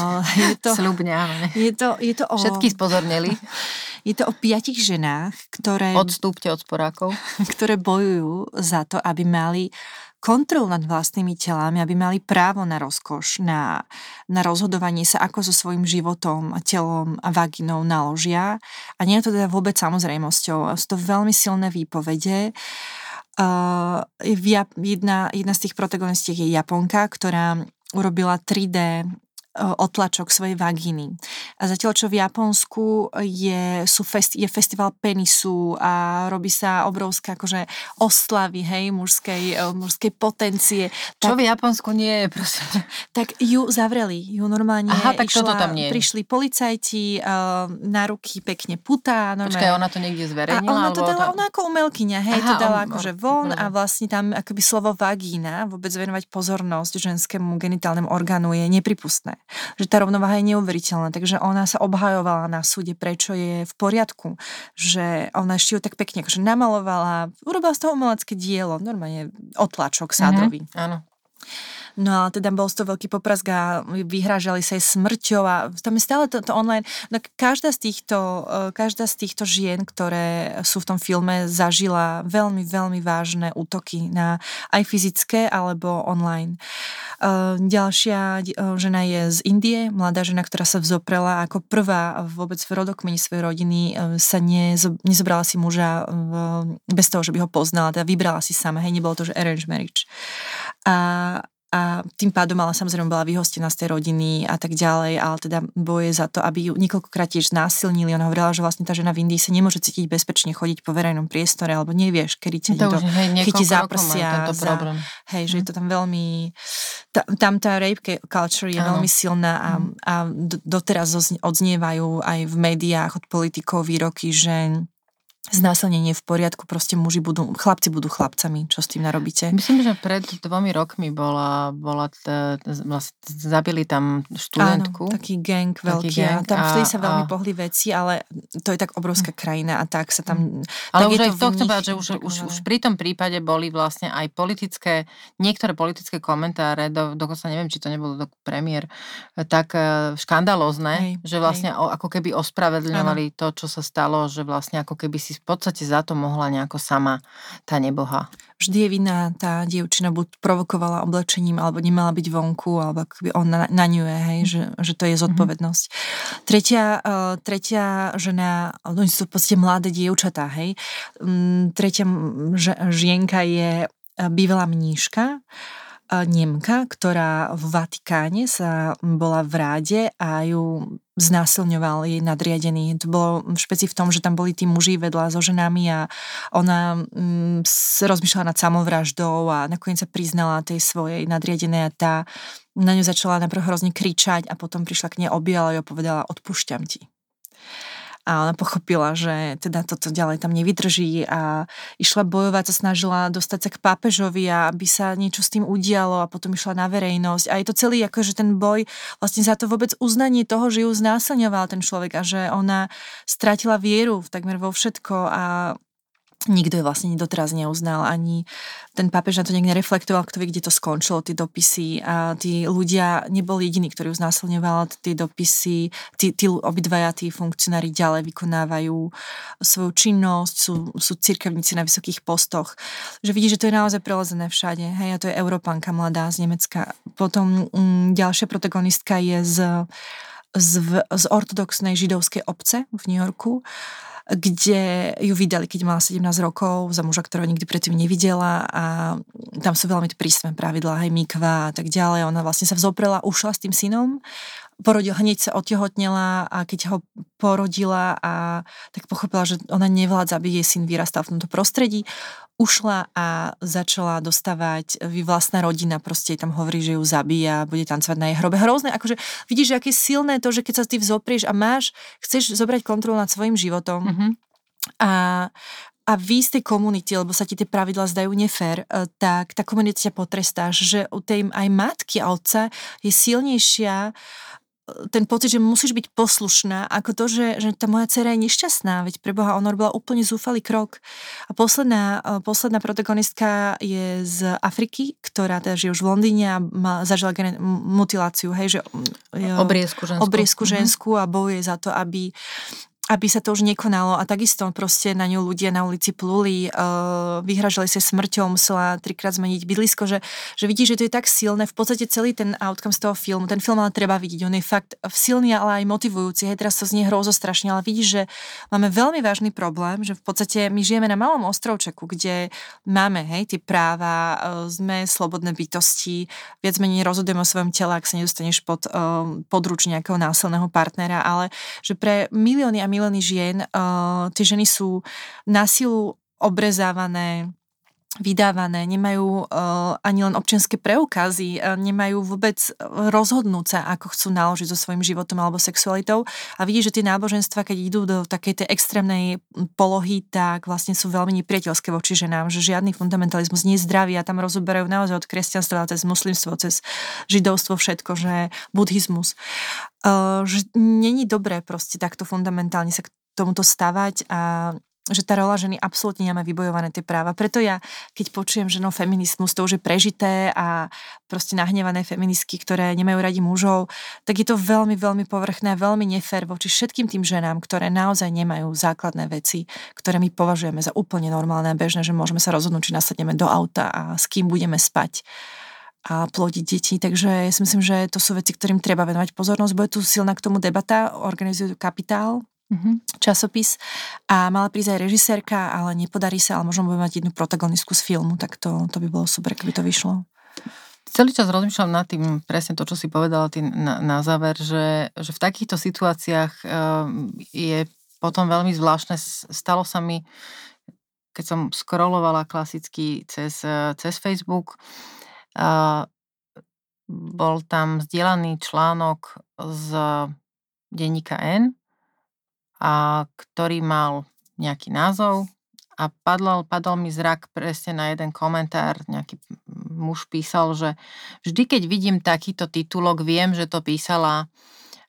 <laughs> je to... slubne, áno. Je to, je to o... Všetky spozorneli. <laughs> Je to o piatich ženách, ktoré... Odstúpte od sporákov. <laughs> Ktoré bojujú za to, aby mali kontrolu nad vlastnými telami, aby mali právo na rozkoš, na, na rozhodovanie sa, ako so svojím životom, telom a vaginou naložia. A nie je to teda vôbec samozrejmosťou. Sú to veľmi silné výpovede. Uh, jedna, jedna z tých protagonistiek je Japonka, ktorá urobila 3D otlačok svojej vagíny. A zatiaľ, čo v Japonsku je, sú festi, je festival penisu a robí sa obrovská akože oslavy, hej, mužskej, mužskej potencie. Čo tak, v Japonsku nie je, prosím. Tak ju zavreli, ju normálne Aha, tak išla, tam nie je. prišli policajti uh, na ruky pekne putá. Normálne. Počkaj, ona to niekde zverejnila? A ona to dala, ona ako umelkyňa, hej, Aha, to dala on, akože von a vlastne tam akoby slovo vagína, vôbec venovať pozornosť ženskému genitálnemu orgánu je nepripustné. Že tá rovnováha je neuveriteľná, takže ona sa obhajovala na súde, prečo je v poriadku, že ona ešte ju tak pekne akože namalovala, urobila z toho umelecké dielo, normálne otlačok sádrový. Mm-hmm, áno. No ale teda bol toho veľký poprask a vyhrážali sa aj smrťou a tam je stále to, to online. No každá z týchto, e, každá z týchto žien, ktoré sú v tom filme, zažila veľmi, veľmi vážne útoky na aj fyzické alebo online. E, ďalšia e, žena je z Indie, mladá žena, ktorá sa vzoprela ako prvá vôbec v rodokmeni svojej rodiny, sa nezobrala si muža bez toho, že by ho poznala, teda vybrala si sama, hej, nebolo to, že arrange marriage. A, a tým pádom ale samozrejme bola vyhostená z tej rodiny a tak ďalej, ale teda boje za to, aby ju niekoľkokrát tiež znásilnili. Ona hovorila, že vlastne tá žena v Indii sa nemôže cítiť bezpečne chodiť po verejnom priestore, alebo nevieš, kedy ťa to už, hej, chytí za prsia. Za, hej, že je to tam veľmi... Ta, tam tá rape culture je ano. veľmi silná a, mhm. a doteraz odznievajú aj v médiách od politikov výroky, že znásilnenie v poriadku, proste muži budú, chlapci budú chlapcami, čo s tým narobíte? Myslím, že pred dvomi rokmi bola, bola t, vlastne zabili tam študentku. Áno, taký gang veľký. Taký gang, a tam vtedy sa veľmi a... pohli veci, ale to je tak obrovská hm. krajina a tak sa tam... Ale už aj to chcem povedať, že už, už, už pri tom prípade boli vlastne aj politické, niektoré politické komentáre, do, dokonca neviem, či to nebolo do premiér, tak e, škandalózne, hej, že vlastne hej. O, ako keby ospravedlňovali to, čo sa stalo, že vlastne ako keby si v podstate za to mohla nejako sama tá neboha. Vždy je vinná tá dievčina, buď provokovala oblečením, alebo nemala byť vonku, alebo akoby on na, na ňu je, hej, že, že to je mhm. zodpovednosť. Mm-hmm. Tretia, uh, tretia žena, oni sú v podstate mladé dievčatá, hej. Um, tretia žienka je bývalá mníška, Nemka, ktorá v Vatikáne sa bola v ráde a ju znásilňoval jej nadriadený. To bolo špeci v tom, že tam boli tí muži vedľa so ženami a ona mm, rozmýšľala nad samovraždou a nakoniec sa priznala tej svojej nadriadenej a tá na ňu začala najprv hrozne kričať a potom prišla k nej, objala a povedala odpúšťam ti a ona pochopila, že teda toto ďalej tam nevydrží a išla bojovať, sa snažila dostať sa k pápežovi a aby sa niečo s tým udialo a potom išla na verejnosť. A je to celý akože ten boj vlastne za to vôbec uznanie toho, že ju znásilňoval ten človek a že ona stratila vieru v takmer vo všetko a nikto ju vlastne doteraz neuznal, ani ten pápež na to niekde nereflektoval, kto vie, kde to skončilo, tie dopisy. A tí ľudia neboli jediní, ktorí ju znásilňoval, tie dopisy, tí, tí obidvaja, tí funkcionári ďalej vykonávajú svoju činnosť, sú, sú cirkevníci na vysokých postoch, že vidí, že to je naozaj prelezené všade, hej, a to je Európanka mladá z Nemecka. Potom mm, ďalšia protagonistka je z, z, z ortodoxnej židovskej obce v New Yorku, kde ju vydali, keď mala 17 rokov, za muža, ktorého nikdy predtým nevidela a tam sú veľmi prísne pravidlá, aj mikva a tak ďalej. Ona vlastne sa vzoprela, ušla s tým synom, porodil, hneď sa otehotnela a keď ho porodila a tak pochopila, že ona nevládza, aby jej syn vyrastal v tomto prostredí, ušla a začala dostávať, vy vlastná rodina proste tam hovorí, že ju zabíja, bude tancovať na jej hrobe. Hrozné, akože vidíš, že aké silné to, že keď sa ty vzoprieš a máš, chceš zobrať kontrolu nad svojim životom mm-hmm. a, a vy z tej komunity, lebo sa ti tie pravidla zdajú nefér, e, tak tá komunita ťa potrestáš, že u tej aj matky a otca je silnejšia ten pocit, že musíš byť poslušná, ako to, že, že tá moja dcera je nešťastná, veď pre Boha ona robila úplne zúfalý krok. A posledná, e, posledná protagonistka je z Afriky, ktorá teda žije už v Londýne a má, zažila mutiláciu, hej, že... Obriezku ženskú. Obriezku mhm. ženskú a bojuje za to, aby aby sa to už nekonalo. A takisto proste na ňu ľudia na ulici pluli, uh, vyhražali sa smrťou, musela trikrát zmeniť bydlisko, že, že vidí, že to je tak silné, v podstate celý ten outcome z toho filmu, ten film ale treba vidieť, on je fakt silný, ale aj motivujúci, hej, teraz to znie hrozo strašne, ale vidíš, že máme veľmi vážny problém, že v podstate my žijeme na malom ostrovčeku, kde máme, hej, tie práva, uh, sme slobodné bytosti, viac menej rozhodujeme o svojom tele, ak sa nedostaneš pod uh, područ nejakého násilného partnera, ale že pre milióny a milióny žien, uh, tie ženy sú na silu obrezávané, vydávané, nemajú uh, ani len občianské preukazy, uh, nemajú vôbec rozhodnúť sa, ako chcú naložiť so svojím životom alebo sexualitou. A vidíš, že tie náboženstva, keď idú do takej tej extrémnej polohy, tak vlastne sú veľmi nepriateľské voči ženám, že žiadny fundamentalizmus nie je zdravý a tam rozoberajú naozaj od kresťanstva cez muslimstvo, cez židovstvo, všetko, že buddhizmus. Uh, že není dobré proste takto fundamentálne sa k tomuto stavať a že tá rola ženy absolútne nemá vybojované tie práva. Preto ja, keď počujem, že no feminizmus to už je prežité a proste nahnevané feministky, ktoré nemajú radi mužov, tak je to veľmi, veľmi povrchné, veľmi nefér voči všetkým tým ženám, ktoré naozaj nemajú základné veci, ktoré my považujeme za úplne normálne a bežné, že môžeme sa rozhodnúť, či nasadneme do auta a s kým budeme spať a plodiť deti. Takže ja si myslím, že to sú veci, ktorým treba venovať pozornosť. Bude tu silná k tomu debata, organizujú Kapitál, mm-hmm. časopis a mala prísť aj režisérka, ale nepodarí sa, ale možno budeme mať jednu protagonistku z filmu, tak to, to by bolo super, keby to vyšlo. Celý čas rozmýšľam nad tým, presne to, čo si povedala ty na, na záver, že, že v takýchto situáciách uh, je potom veľmi zvláštne. Stalo sa mi, keď som scrollovala klasicky cez, uh, cez Facebook, uh, bol tam zdieľaný článok z denníka N, a ktorý mal nejaký názov a padol, padol mi zrak presne na jeden komentár, nejaký muž písal, že vždy, keď vidím takýto titulok, viem, že to písala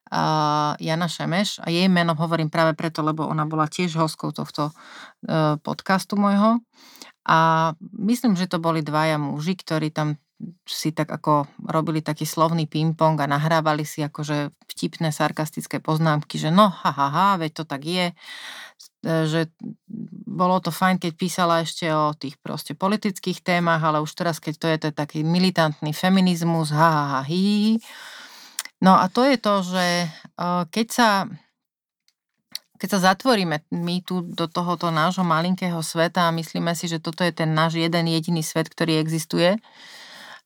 uh, Jana Šemeš a jej meno hovorím práve preto, lebo ona bola tiež hostkou tohto uh, podcastu môjho. A myslím, že to boli dvaja muži, ktorí tam si tak ako robili taký slovný ping-pong a nahrávali si akože vtipné, sarkastické poznámky, že no, ha, ha, ha, veď to tak je, e, že bolo to fajn, keď písala ešte o tých proste politických témach, ale už teraz, keď to je to taký militantný feminizmus, ha, ha, ha, hi. No a to je to, že e, keď sa keď sa zatvoríme my tu do tohoto nášho malinkého sveta a myslíme si, že toto je ten náš jeden jediný svet, ktorý existuje,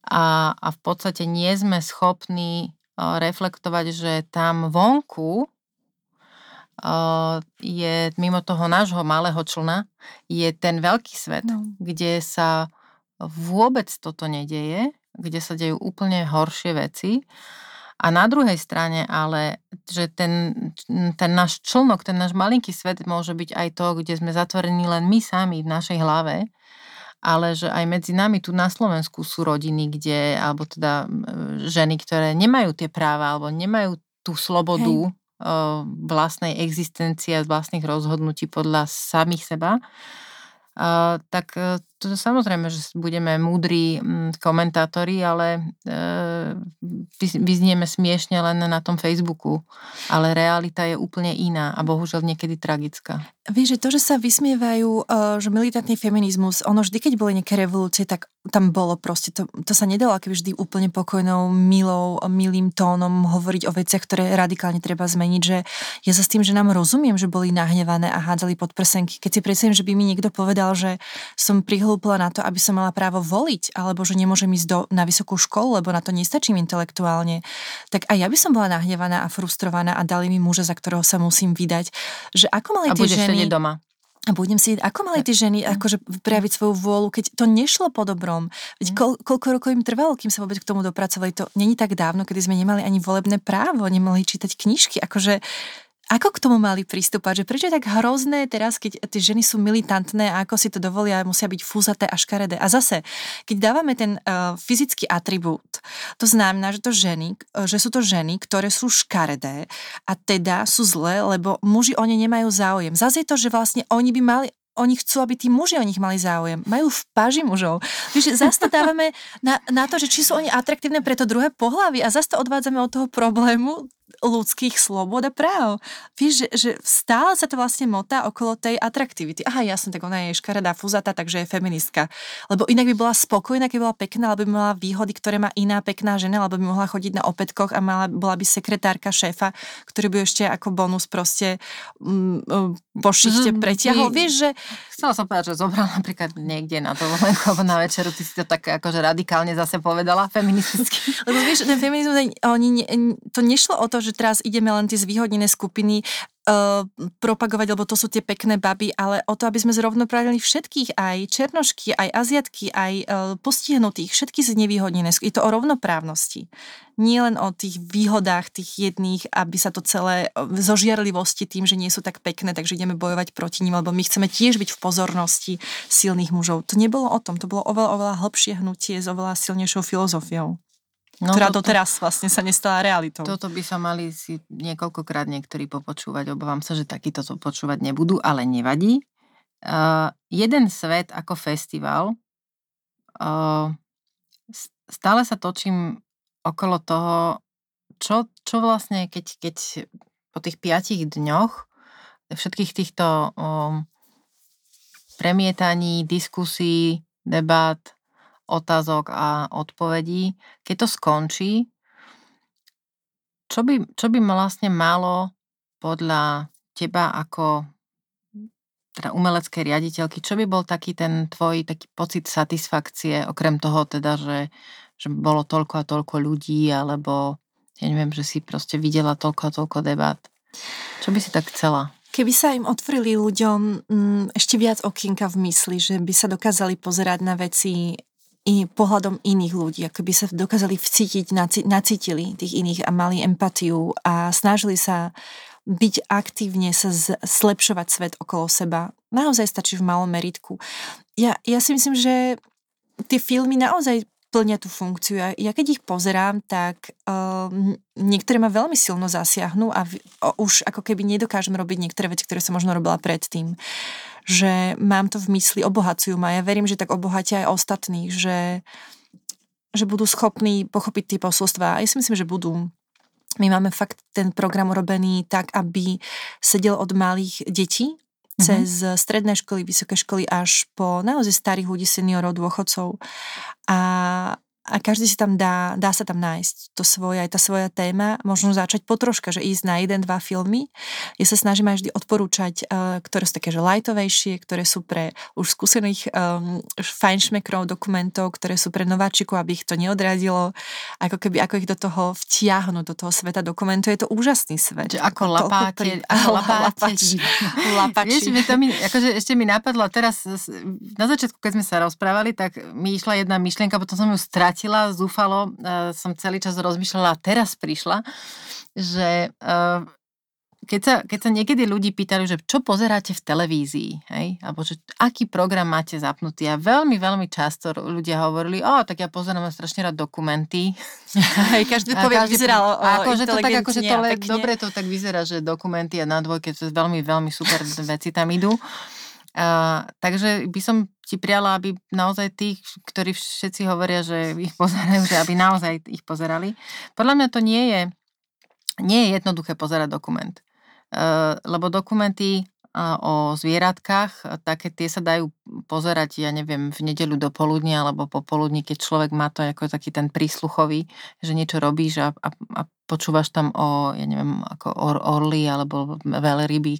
a, a v podstate nie sme schopní reflektovať, že tam vonku je mimo toho nášho malého člna, je ten veľký svet, no. kde sa vôbec toto nedeje, kde sa dejú úplne horšie veci. A na druhej strane ale, že ten, ten náš člnok, ten náš malinký svet môže byť aj to, kde sme zatvorení len my sami v našej hlave ale že aj medzi nami tu na Slovensku sú rodiny, kde, alebo teda ženy, ktoré nemajú tie práva, alebo nemajú tú slobodu Hej. vlastnej existencie a vlastných rozhodnutí podľa samých seba Uh, tak uh, to samozrejme, že budeme múdri um, komentátori, ale uh, vyznieme smiešne len na tom Facebooku. Ale realita je úplne iná a bohužiaľ niekedy tragická. Vieš, že to, že sa vysmievajú, že militantný feminizmus, ono vždy, keď boli nejaké revolúcie, tak tam bolo proste, to, to sa nedalo akoby vždy úplne pokojnou, milou, milým tónom hovoriť o veciach, ktoré radikálne treba zmeniť, že ja sa s tým, že nám rozumiem, že boli nahnevané a hádzali pod prsenky. Keď si predstavím, že by mi niekto povedal, že som prihlúpla na to, aby som mala právo voliť, alebo že nemôžem ísť do, na vysokú školu, lebo na to nestačím intelektuálne, tak aj ja by som bola nahnevaná a frustrovaná a dali mi muža, za ktorého sa musím vydať. Že ako mali a tie ženy... doma. A budem si, ako mali tie ženy akože prejaviť svoju vôľu, keď to nešlo po dobrom. Veď ko, koľko rokov im trvalo, kým sa vôbec k tomu dopracovali. To není tak dávno, kedy sme nemali ani volebné právo, nemohli čítať knižky. Akože ako k tomu mali pristúpať? Že prečo je tak hrozné teraz, keď tie ženy sú militantné a ako si to dovolia, musia byť fúzaté a škaredé. A zase, keď dávame ten uh, fyzický atribút, to znamená, že, to ženy, že sú to ženy, ktoré sú škaredé a teda sú zlé, lebo muži o ne nemajú záujem. Zase je to, že vlastne oni by mali oni chcú, aby tí muži o nich mali záujem. Majú v paži mužov. Víš, zase to dávame na, na to, že či sú oni atraktívne pre to druhé pohlavy a zase to odvádzame od toho problému, ľudských slobod a práv. Vieš, že, že stále sa to vlastne motá okolo tej atraktivity. Aha, jasne, tak ona je škaredá fuzata, takže je feministka. Lebo inak by bola spokojná, keby bola pekná, alebo by mala výhody, ktoré má iná pekná žena, alebo by mohla chodiť na opätkoch a mala, bola by sekretárka šéfa, ktorý by ešte ako bonus proste mm, po šichte mm, pretiahol. Vieš, že... Chcela som povedať, že zobral napríklad niekde na to alebo na večeru, ty si to tak akože radikálne zase povedala, feministicky. <laughs> Lebo vieš, ten feminizmus, oni, to nešlo o to, že teraz ideme len tie zvýhodnené skupiny uh, propagovať, lebo to sú tie pekné baby, ale o to, aby sme zrovnoprávili všetkých, aj černošky, aj aziatky, aj uh, postihnutých, všetky znevýhodnené. Je to o rovnoprávnosti. Nie len o tých výhodách tých jedných, aby sa to celé zo žiarlivosti tým, že nie sú tak pekné, takže ideme bojovať proti ním, lebo my chceme tiež byť v pozornosti silných mužov. To nebolo o tom, to bolo oveľa, oveľa hlbšie hnutie s oveľa silnejšou filozofiou no, ktorá toto, doteraz vlastne sa nestala realitou. Toto by sa mali si niekoľkokrát niektorí popočúvať. Obávam sa, že takýto to počúvať nebudú, ale nevadí. Uh, jeden svet ako festival, uh, stále sa točím okolo toho, čo, čo vlastne, keď, keď po tých piatich dňoch všetkých týchto um, premietaní, diskusí, debát, otázok a odpovedí. Keď to skončí, čo by, čo by vlastne malo podľa teba ako teda umeleckej riaditeľky, čo by bol taký ten tvoj taký pocit satisfakcie, okrem toho teda, že, že bolo toľko a toľko ľudí, alebo ja neviem, že si proste videla toľko a toľko debát. Čo by si tak chcela? Keby sa im otvorili ľuďom m, mm, ešte viac okienka v mysli, že by sa dokázali pozerať na veci i pohľadom iných ľudí, ako by sa dokázali vcítiť, nacítili tých iných a mali empatiu a snažili sa byť aktívne, sa zlepšovať svet okolo seba. Naozaj stačí v malom meritku. Ja, ja si myslím, že tie filmy naozaj plnia tú funkciu. Ja, ja keď ich pozerám, tak um, niektoré ma veľmi silno zasiahnu a v, o, už ako keby nedokážem robiť niektoré veci, ktoré som možno robila predtým že mám to v mysli, obohacujú ma. Ja verím, že tak obohatia aj ostatných, že, že budú schopní pochopiť tie posolstvá. A ja si myslím, že budú. My máme fakt ten program urobený tak, aby sedel od malých detí. Cez stredné školy, vysoké školy až po naozaj starých ľudí, seniorov, dôchodcov. A a každý si tam dá, dá sa tam nájsť to svoje, aj tá svoja téma, možno začať potroška, že ísť na jeden, dva filmy. Ja sa snažím aj vždy odporúčať, uh, ktoré sú také, že lightovejšie, ktoré sú pre už skúsených um, fajnšmekrov dokumentov, ktoré sú pre nováčikov, aby ich to neodradilo, ako keby, ako ich do toho vtiahnuť, do toho sveta dokumentu. Je to úžasný svet. Že ako lapáte, pri... ako <laughs> lapáte. Lapači. Vieš, mi to mi, akože ešte mi napadlo teraz, na začiatku, keď sme sa rozprávali, tak mi išla jedna myšlienka, potom som ju stratila vrátila zúfalo, uh, som celý čas rozmýšľala a teraz prišla, že uh, keď sa, keď sa niekedy ľudí pýtali, že čo pozeráte v televízii, hej? alebo že aký program máte zapnutý a veľmi, veľmi často ľudia hovorili, o, tak ja pozerám strašne rád dokumenty. <laughs> Hej, každý povie, každý vyzeralo akože to tak, akože to le, dobre to tak vyzerá, že dokumenty a na dvojke, to je veľmi, veľmi super veci tam idú. Takže by som ti priala, aby naozaj tí, ktorí všetci hovoria, že ich <laughs> pozerajú, že aby naozaj ich pozerali. Podľa mňa to nie je, nie je jednoduché pozerať dokument. Uh, lebo dokumenty o zvieratkách, také tie sa dajú pozerať, ja neviem, v nedeľu do poludnia alebo popoludní, keď človek má to ako taký ten prísluchový, že niečo robíš a, a, a počúvaš tam o, ja neviem, ako or, orly alebo veľryby,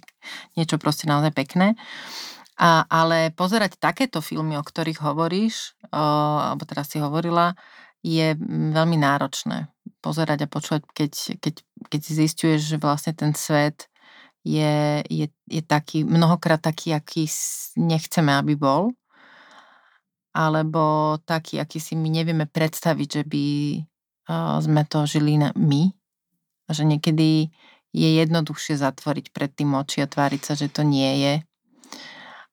niečo proste naozaj pekné. Uh, a, ale pozerať takéto filmy, o ktorých hovoríš, o, alebo teraz si hovorila, je veľmi náročné. Pozerať a počúvať, keď, keď, keď zistuješ, že vlastne ten svet je, je, je taký, mnohokrát taký, aký nechceme, aby bol, alebo taký, aký si my nevieme predstaviť, že by sme to žili na, my. Že niekedy je jednoduchšie zatvoriť pred tým oči a tváriť sa, že to nie je,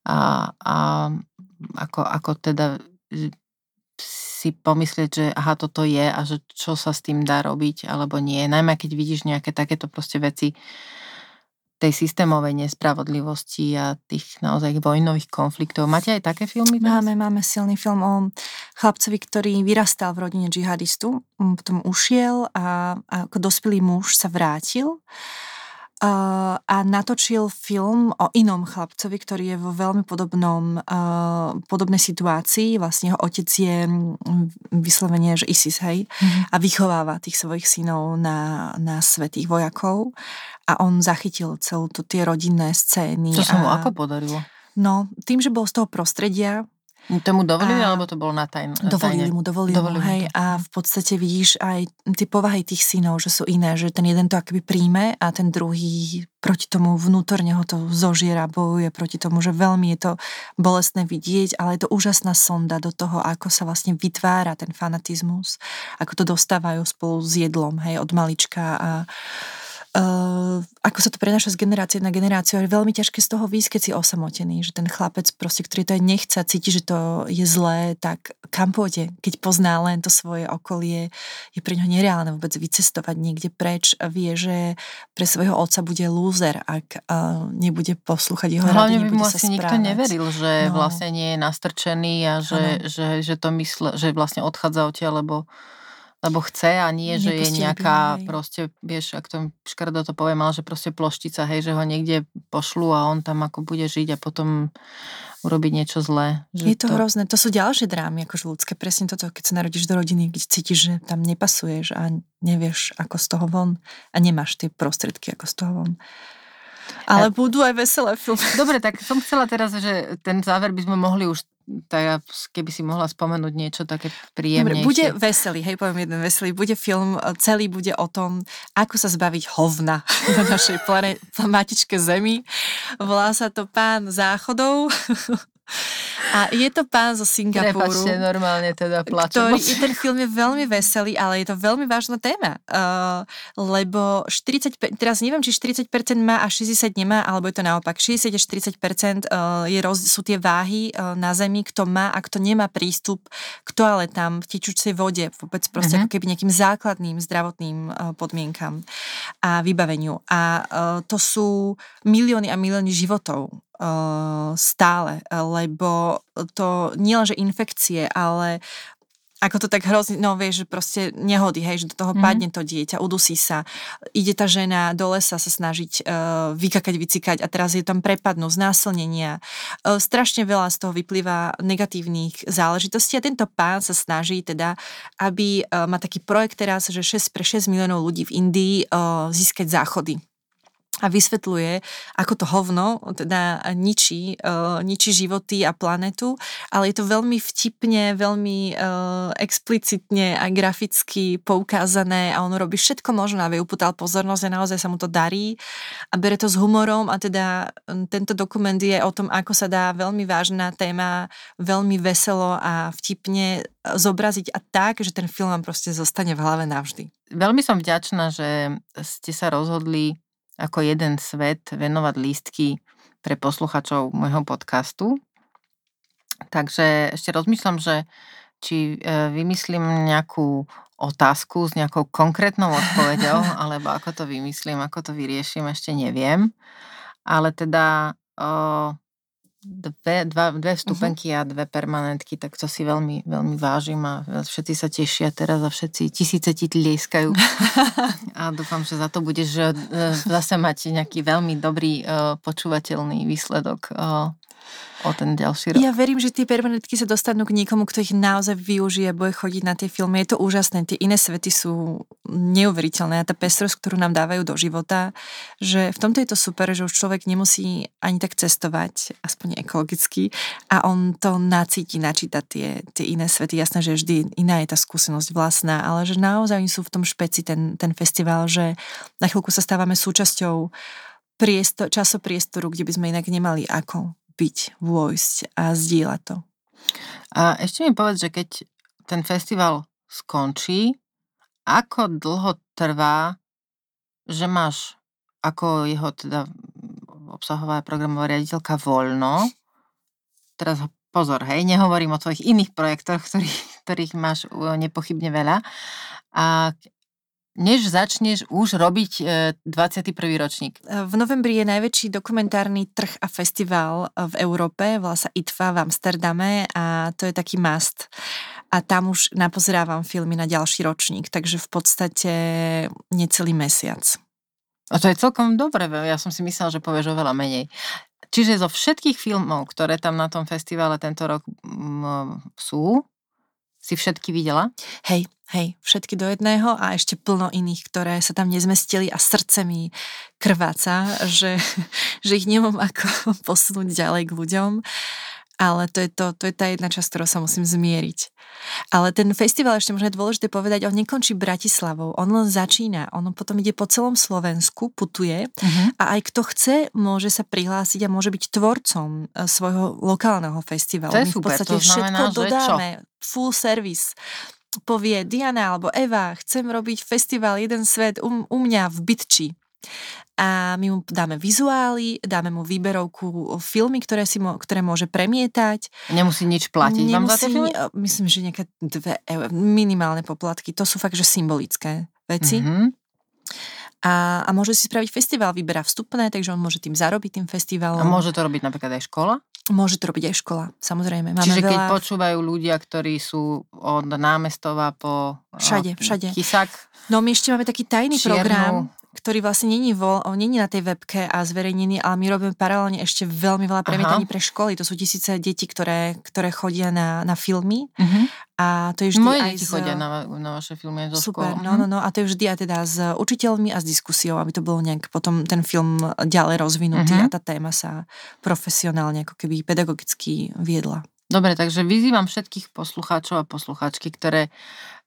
a, a ako, ako teda si pomyslieť, že aha, toto je a že čo sa s tým dá robiť alebo nie. Najmä keď vidíš nejaké takéto proste veci tej systémovej nespravodlivosti a tých naozaj vojnových konfliktov. Máte aj také filmy? Teraz? Máme, máme silný film o chlapcovi, ktorý vyrastal v rodine džihadistu, potom ušiel a, a ako dospelý muž sa vrátil Uh, a natočil film o inom chlapcovi, ktorý je vo veľmi podobnom, uh, podobnej situácii. Vlastne jeho otec je vyslovene, že ISIS, hej, mm-hmm. a vychováva tých svojich synov na, na svetých vojakov. A on zachytil celú to, tie rodinné scény. Čo sa mu a, ako podarilo? No, tým, že bol z toho prostredia, Tomu dovolili, a... alebo to bolo na tajne? Dovolili mu, dovolili, dovolili mu, hej. A v podstate vidíš aj tie povahy tých synov, že sú iné, že ten jeden to akoby príjme a ten druhý proti tomu vnútorne ho to zožiera, bojuje proti tomu, že veľmi je to bolestné vidieť, ale je to úžasná sonda do toho, ako sa vlastne vytvára ten fanatizmus, ako to dostávajú spolu s jedlom, hej, od malička a Uh, ako sa to prenáša z generácie na generáciu, je veľmi ťažké z toho výjsť, keď si osamotený, že ten chlapec proste, ktorý to aj nechce cíti, že to je zlé, tak kam pôjde, keď pozná len to svoje okolie, je pre ňo nereálne vôbec vycestovať niekde preč vie, že pre svojho otca bude lúzer, ak uh, nebude poslúchať jeho Hlavne rady, by mu asi nikto neveril, že no. vlastne nie je nastrčený a že, že, že, to mysle, že vlastne odchádza odtiaľ, lebo lebo chce a nie, že je nejaká, by, proste, vieš, ak to škaredo to poviem, ale že proste ploštica, hej, že ho niekde pošlu a on tam ako bude žiť a potom urobiť niečo zlé. Že je to, to hrozné. To sú ďalšie drámy, akože ľudské. Presne toto, keď sa narodíš do rodiny, kde cítiš, že tam nepasuješ a nevieš, ako z toho von a nemáš tie prostriedky, ako z toho von. Ale a... budú aj veselé filmy. Dobre, tak som chcela teraz, že ten záver by sme mohli už tak keby si mohla spomenúť niečo také príjemnejšie. Dobre, bude veselý, hej, poviem jeden veselý. Bude film, e, celý bude o tom, ako sa zbaviť hovna <laughs> na našej planetičke Zemi. Volá sa to Pán záchodov. <laughs> A je to pán zo Singapuru. Prepačte, normálne teda plačem. Ktorý, ten film je veľmi veselý, ale je to veľmi vážna téma. Uh, lebo 40, teraz neviem, či 40% má a 60 nemá, alebo je to naopak. 60 až 40% uh, je roz, sú tie váhy uh, na Zemi, kto má a kto nemá prístup k toaletám, v tečúcej vode, vôbec proste uh-huh. ako keby nejakým základným zdravotným uh, podmienkam a vybaveniu. A uh, to sú milióny a milióny životov stále, lebo to nielenže infekcie, ale ako to tak hrozne, no vieš, že proste nehody, hej, že do toho mm. padne to dieťa, udusí sa, ide tá žena do lesa sa snažiť uh, vykakať, vycikať a teraz je tam prepadnú, znásilnenia. Uh, strašne veľa z toho vyplýva negatívnych záležitostí a tento pán sa snaží teda, aby uh, má taký projekt teraz, že 6, pre 6 miliónov ľudí v Indii uh, získať záchody a vysvetľuje, ako to hovno teda ničí, uh, ničí životy a planetu, ale je to veľmi vtipne, veľmi uh, explicitne a graficky poukázané a on robí všetko možné, aby uputal pozornosť a naozaj sa mu to darí a bere to s humorom a teda tento dokument je o tom, ako sa dá veľmi vážna téma veľmi veselo a vtipne zobraziť a tak, že ten film vám proste zostane v hlave navždy. Veľmi som vďačná, že ste sa rozhodli ako jeden svet venovať lístky pre posluchačov môjho podcastu. Takže ešte rozmýšľam, že či e, vymyslím nejakú otázku s nejakou konkrétnou odpoveďou, <laughs> alebo ako to vymyslím, ako to vyrieším, ešte neviem. Ale teda dve, dva, dve mhm. vstupenky uh-huh. a dve permanentky, tak to si veľmi, veľmi vážim a všetci sa tešia teraz a všetci tisíce ti tlieskajú. <laughs> a dúfam, že za to budeš e, zase mať nejaký veľmi dobrý e, počúvateľný výsledok e, o ten ďalší rok. Ja verím, že tie permanentky sa dostanú k niekomu, kto ich naozaj využije, bude chodiť na tie filmy. Je to úžasné, tie iné svety sú neuveriteľné a tá pestrosť, ktorú nám dávajú do života, že v tomto je to super, že už človek nemusí ani tak cestovať, aspoň ekologicky, a on to nacíti, načíta tie, tie iné svety. Jasné, že vždy iná je tá skúsenosť vlastná, ale že naozaj sú v tom špeci ten, ten festival, že na chvíľku sa stávame súčasťou priestor, časopriestoru, kde by sme inak nemali ako byť, vôjsť a zdieľať to. A ešte mi povedz, že keď ten festival skončí, ako dlho trvá, že máš ako jeho teda obsahová programová riaditeľka voľno. Teraz pozor, hej, nehovorím o tvojich iných projektoch, ktorých, ktorých máš nepochybne veľa. A než začneš už robiť 21. E, ročník? V novembri je najväčší dokumentárny trh a festival v Európe, volá sa ITFA v Amsterdame a to je taký must. a tam už napozrávam filmy na ďalší ročník, takže v podstate necelý mesiac. A to je celkom dobré, ja som si myslela, že povieš oveľa menej. Čiže zo všetkých filmov, ktoré tam na tom festivale tento rok sú, si všetky videla? Hej, hej, všetky do jedného a ešte plno iných, ktoré sa tam nezmestili a srdce mi krváca, že, <laughs> že ich nemám ako <laughs> posunúť ďalej k ľuďom ale to je, to, to je tá jedna časť, ktorou sa musím zmieriť. Ale ten festival, ešte možno je dôležité povedať, on nekončí Bratislavou, on len začína, on potom ide po celom Slovensku, putuje uh-huh. a aj kto chce, môže sa prihlásiť a môže byť tvorcom e, svojho lokálneho festivalu. To je My super, v podstate to znamená, všetko dodáme, čo? full service povie Diana alebo Eva, chcem robiť festival Jeden svet u, u mňa v Bytči a my mu dáme vizuály, dáme mu výberovku filmy, ktoré, si mo, ktoré môže premietať. Nemusí nič platiť Nemusí, vám za tie filmy? Myslím, že nejaké dve eur, minimálne poplatky. To sú fakt, že symbolické veci. Mm-hmm. A, a môže si spraviť festival, vyberá vstupné, takže on môže tým zarobiť tým festivalom. A môže to robiť napríklad aj škola? Môže to robiť aj škola, samozrejme. Máme Čiže veľa... keď počúvajú ľudia, ktorí sú od námestova po Všade, všade. Kysak, No my ešte máme taký tajný Čiernu. program, ktorý vlastne není, vo, není na tej webke a zverejnený, ale my robíme paralelne ešte veľmi veľa premietaní pre školy. To sú tisíce detí, ktoré, ktoré chodia na, na filmy uh-huh. a to je vždy Moje aj deti z... chodia na, na vaše filmy zo Super, no, no, no. A to je vždy aj teda s učiteľmi a s diskusiou, aby to bolo nejak potom ten film ďalej rozvinutý Mhm. a tá téma sa profesionálne ako keby pedagogicky viedla. Dobre, takže vyzývam všetkých poslucháčov a poslucháčky, ktoré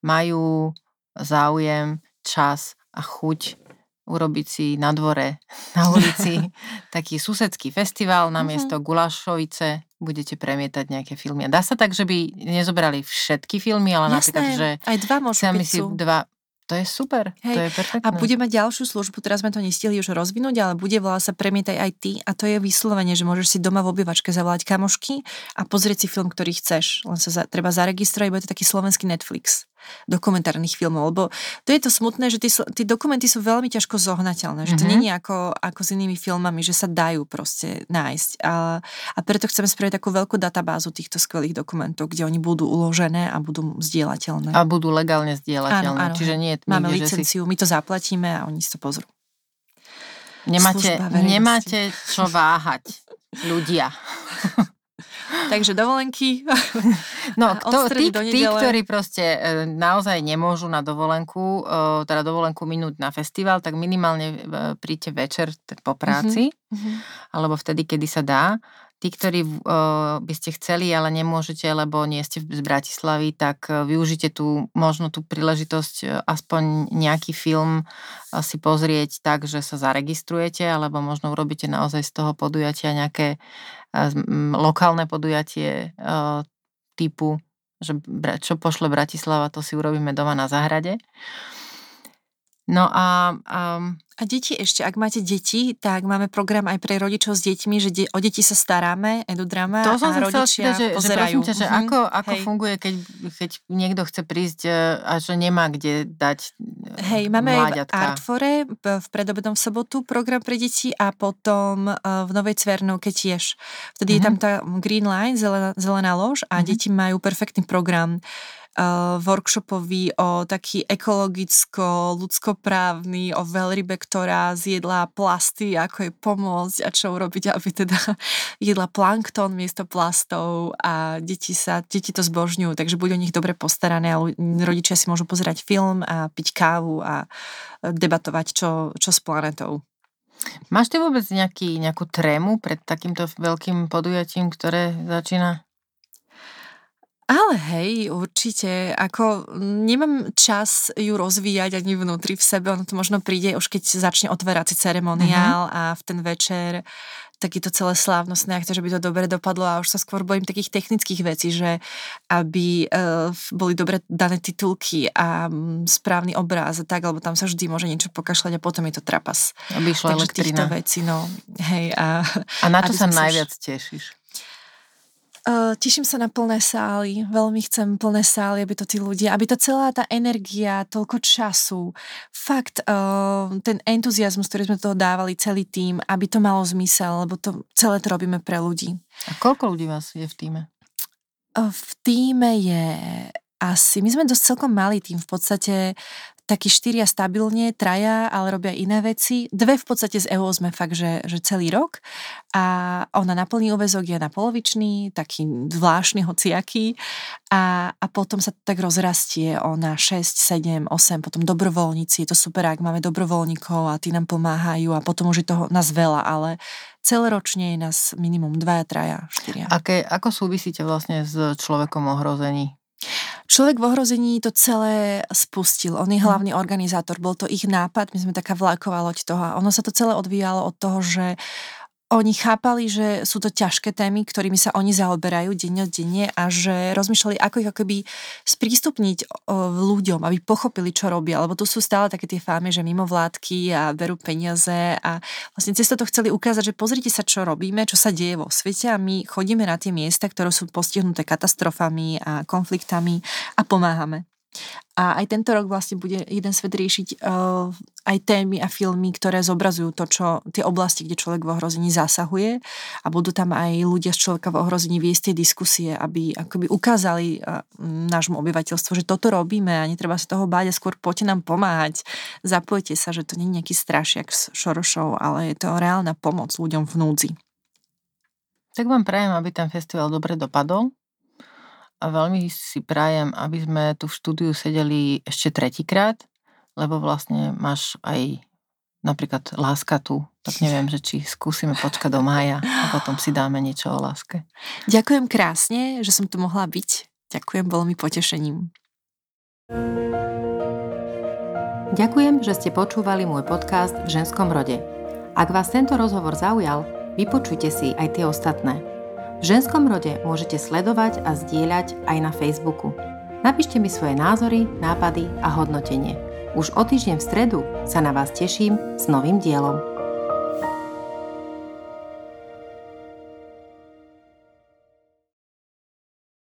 majú záujem, čas a chuť urobiť si na dvore, <laughs> na ulici taký susedský festival na miesto Mhm. Gulašovice, budete premietať nejaké filmy. A dá sa tak, že by nezobrali všetky filmy, ale napríklad, že aj dva môžu byť si dva, to je super, Hej, to je perfektné. A bude mať ďalšiu službu, teraz sme to nestihli už rozvinúť, ale bude volá sa Premietaj aj ty a to je vyslovene, že môžeš si doma v obývačke zavolať kamošky a pozrieť si film, ktorý chceš. Len sa za, treba zaregistrovať, bude to taký slovenský Netflix dokumentárnych filmov, lebo to je to smutné, že tie, dokumenty sú veľmi ťažko zohnateľné, že to Mhm. nie je ako, ako s inými filmami, že sa dajú proste nájsť. A, a preto chceme spraviť takú veľkú databázu týchto skvelých dokumentov, kde oni budú uložené a budú zdieľateľné. A budú legálne zdieľateľné. Áno, áno, Čiže nie je Máme nikde, že si licenciu, my to zaplatíme a oni si to pozrú. nemáte, nemáte čo váhať. Ľudia. <laughs> Takže dovolenky. No, <laughs> kto, tí, do tí, ktorí proste e, naozaj nemôžu na dovolenku, e, teda dovolenku minúť na festival, tak minimálne e, príďte večer po práci, alebo vtedy, kedy sa dá. Tí, ktorí uh, by ste chceli, ale nemôžete, lebo nie ste z Bratislavy, tak uh, využite tú, možno tú príležitosť uh, aspoň nejaký film uh, si pozrieť tak, že sa zaregistrujete, alebo možno urobíte naozaj z toho podujatia nejaké uh, lokálne podujatie uh, typu, že čo pošle Bratislava, to si urobíme doma na záhrade. No a um, A deti ešte, ak máte deti, tak máme program aj pre rodičov s deťmi, že de- o deti sa staráme, edudrama To som a chcela rodičia spýtať, že, že pozerajú. prosím ťa, že Mhm. ako, ako Hej. funguje, keď, keď niekto chce prísť e, a že nemá kde dať e, Hej, máme aj v mláďatka. Artfore v predobedom v sobotu program pre deti a potom uh, v Novej Cvernovke tiež. Vtedy je tam tá Green Line, zelená, zelená lož a Mhm. deti majú perfektný program workshopový o taký ekologicko, ľudskoprávny, o veľrybe, ktorá zjedla plasty, ako jej pomôcť a čo urobiť, aby teda <laughs> jedla plankton miesto plastov a deti sa, deti to zbožňujú, takže buď o nich dobre postarané a rodičia si môžu pozerať film a piť kávu a e, debatovať, čo, čo s planetou. Máš ty vôbec nejaký, nejakú trému pred takýmto veľkým podujatím, ktoré začína? Ale hej, určite, ako nemám čas ju rozvíjať ani vnútri v sebe, ono to možno príde už keď začne otvárací ceremoniál Mhm. a v ten večer tak je to celé slávnostné, a chce, že by to dobre dopadlo a už sa skôr bojím takých technických vecí, že aby uh, boli dobre dané titulky a mm, správny obráz a tak, lebo tam sa vždy môže niečo pokašľať a potom je to trapas. Aby išla Takže elektrina. vecí, no, hej. A, A na <laughs> čo sa sa už- najviac tešíš? Uh, teším sa na plné sály, veľmi chcem plné sály, aby to tí ľudia, aby to celá tá energia, toľko času, fakt uh, ten entuziasmus, ktorý sme do toho dávali celý tým, aby to malo zmysel, lebo to celé to robíme pre ľudí. A koľko ľudí vás je v týme? Uh, v týme je asi, my sme dosť celkom malý tým, v podstate takí štyria stabilne, traja, ale robia iné veci. Dve v podstate z EO sme fakt, že, že celý rok a ona na plný úvezok je na polovičný, taký zvláštny, hociaký a, a potom sa tak rozrastie o na 6, 7, 8, potom dobrovoľníci, je to super, ak máme dobrovoľníkov a tí nám pomáhajú a potom už je toho nás veľa, ale celoročne je nás minimum 2, 3, 4. Aké, ako súvisíte vlastne s človekom ohrození? Človek v ohrození to celé spustil. On je mhm. hlavný organizátor, bol to ich nápad, my sme taká vlaková loď toho. A ono sa to celé odvíjalo od toho, že oni chápali, že sú to ťažké témy, ktorými sa oni zaoberajú denne a že rozmýšľali, ako ich akoby sprístupniť ľuďom, aby pochopili, čo robia. Lebo tu sú stále také tie fámy, že mimo vládky a berú peniaze a vlastne cez to chceli ukázať, že pozrite sa, čo robíme, čo sa deje vo svete a my chodíme na tie miesta, ktoré sú postihnuté katastrofami a konfliktami a pomáhame. A aj tento rok vlastne bude jeden svet riešiť uh, aj témy a filmy, ktoré zobrazujú to, čo tie oblasti, kde človek v ohrození zasahuje a budú tam aj ľudia z človeka v ohrození viesť tie diskusie, aby akoby ukázali uh, nášmu obyvateľstvu, že toto robíme a netreba sa toho báť a skôr poďte nám pomáhať. Zapojte sa, že to nie je nejaký strašiak s Šorošou, ale je to reálna pomoc ľuďom v núdzi. Tak vám prajem, aby ten festival dobre dopadol a veľmi si prajem, aby sme tu v štúdiu sedeli ešte tretíkrát, lebo vlastne máš aj napríklad láska tu, tak neviem, že či skúsime počkať do mája a potom si dáme niečo o láske. Ďakujem krásne, že som tu mohla byť. Ďakujem, bolo mi potešením. Ďakujem, že ste počúvali môj podcast v ženskom rode. Ak vás tento rozhovor zaujal, vypočujte si aj tie ostatné. V ženskom rode môžete sledovať a zdieľať aj na Facebooku. Napíšte mi svoje názory, nápady a hodnotenie. Už o týždeň v stredu sa na vás teším s novým dielom.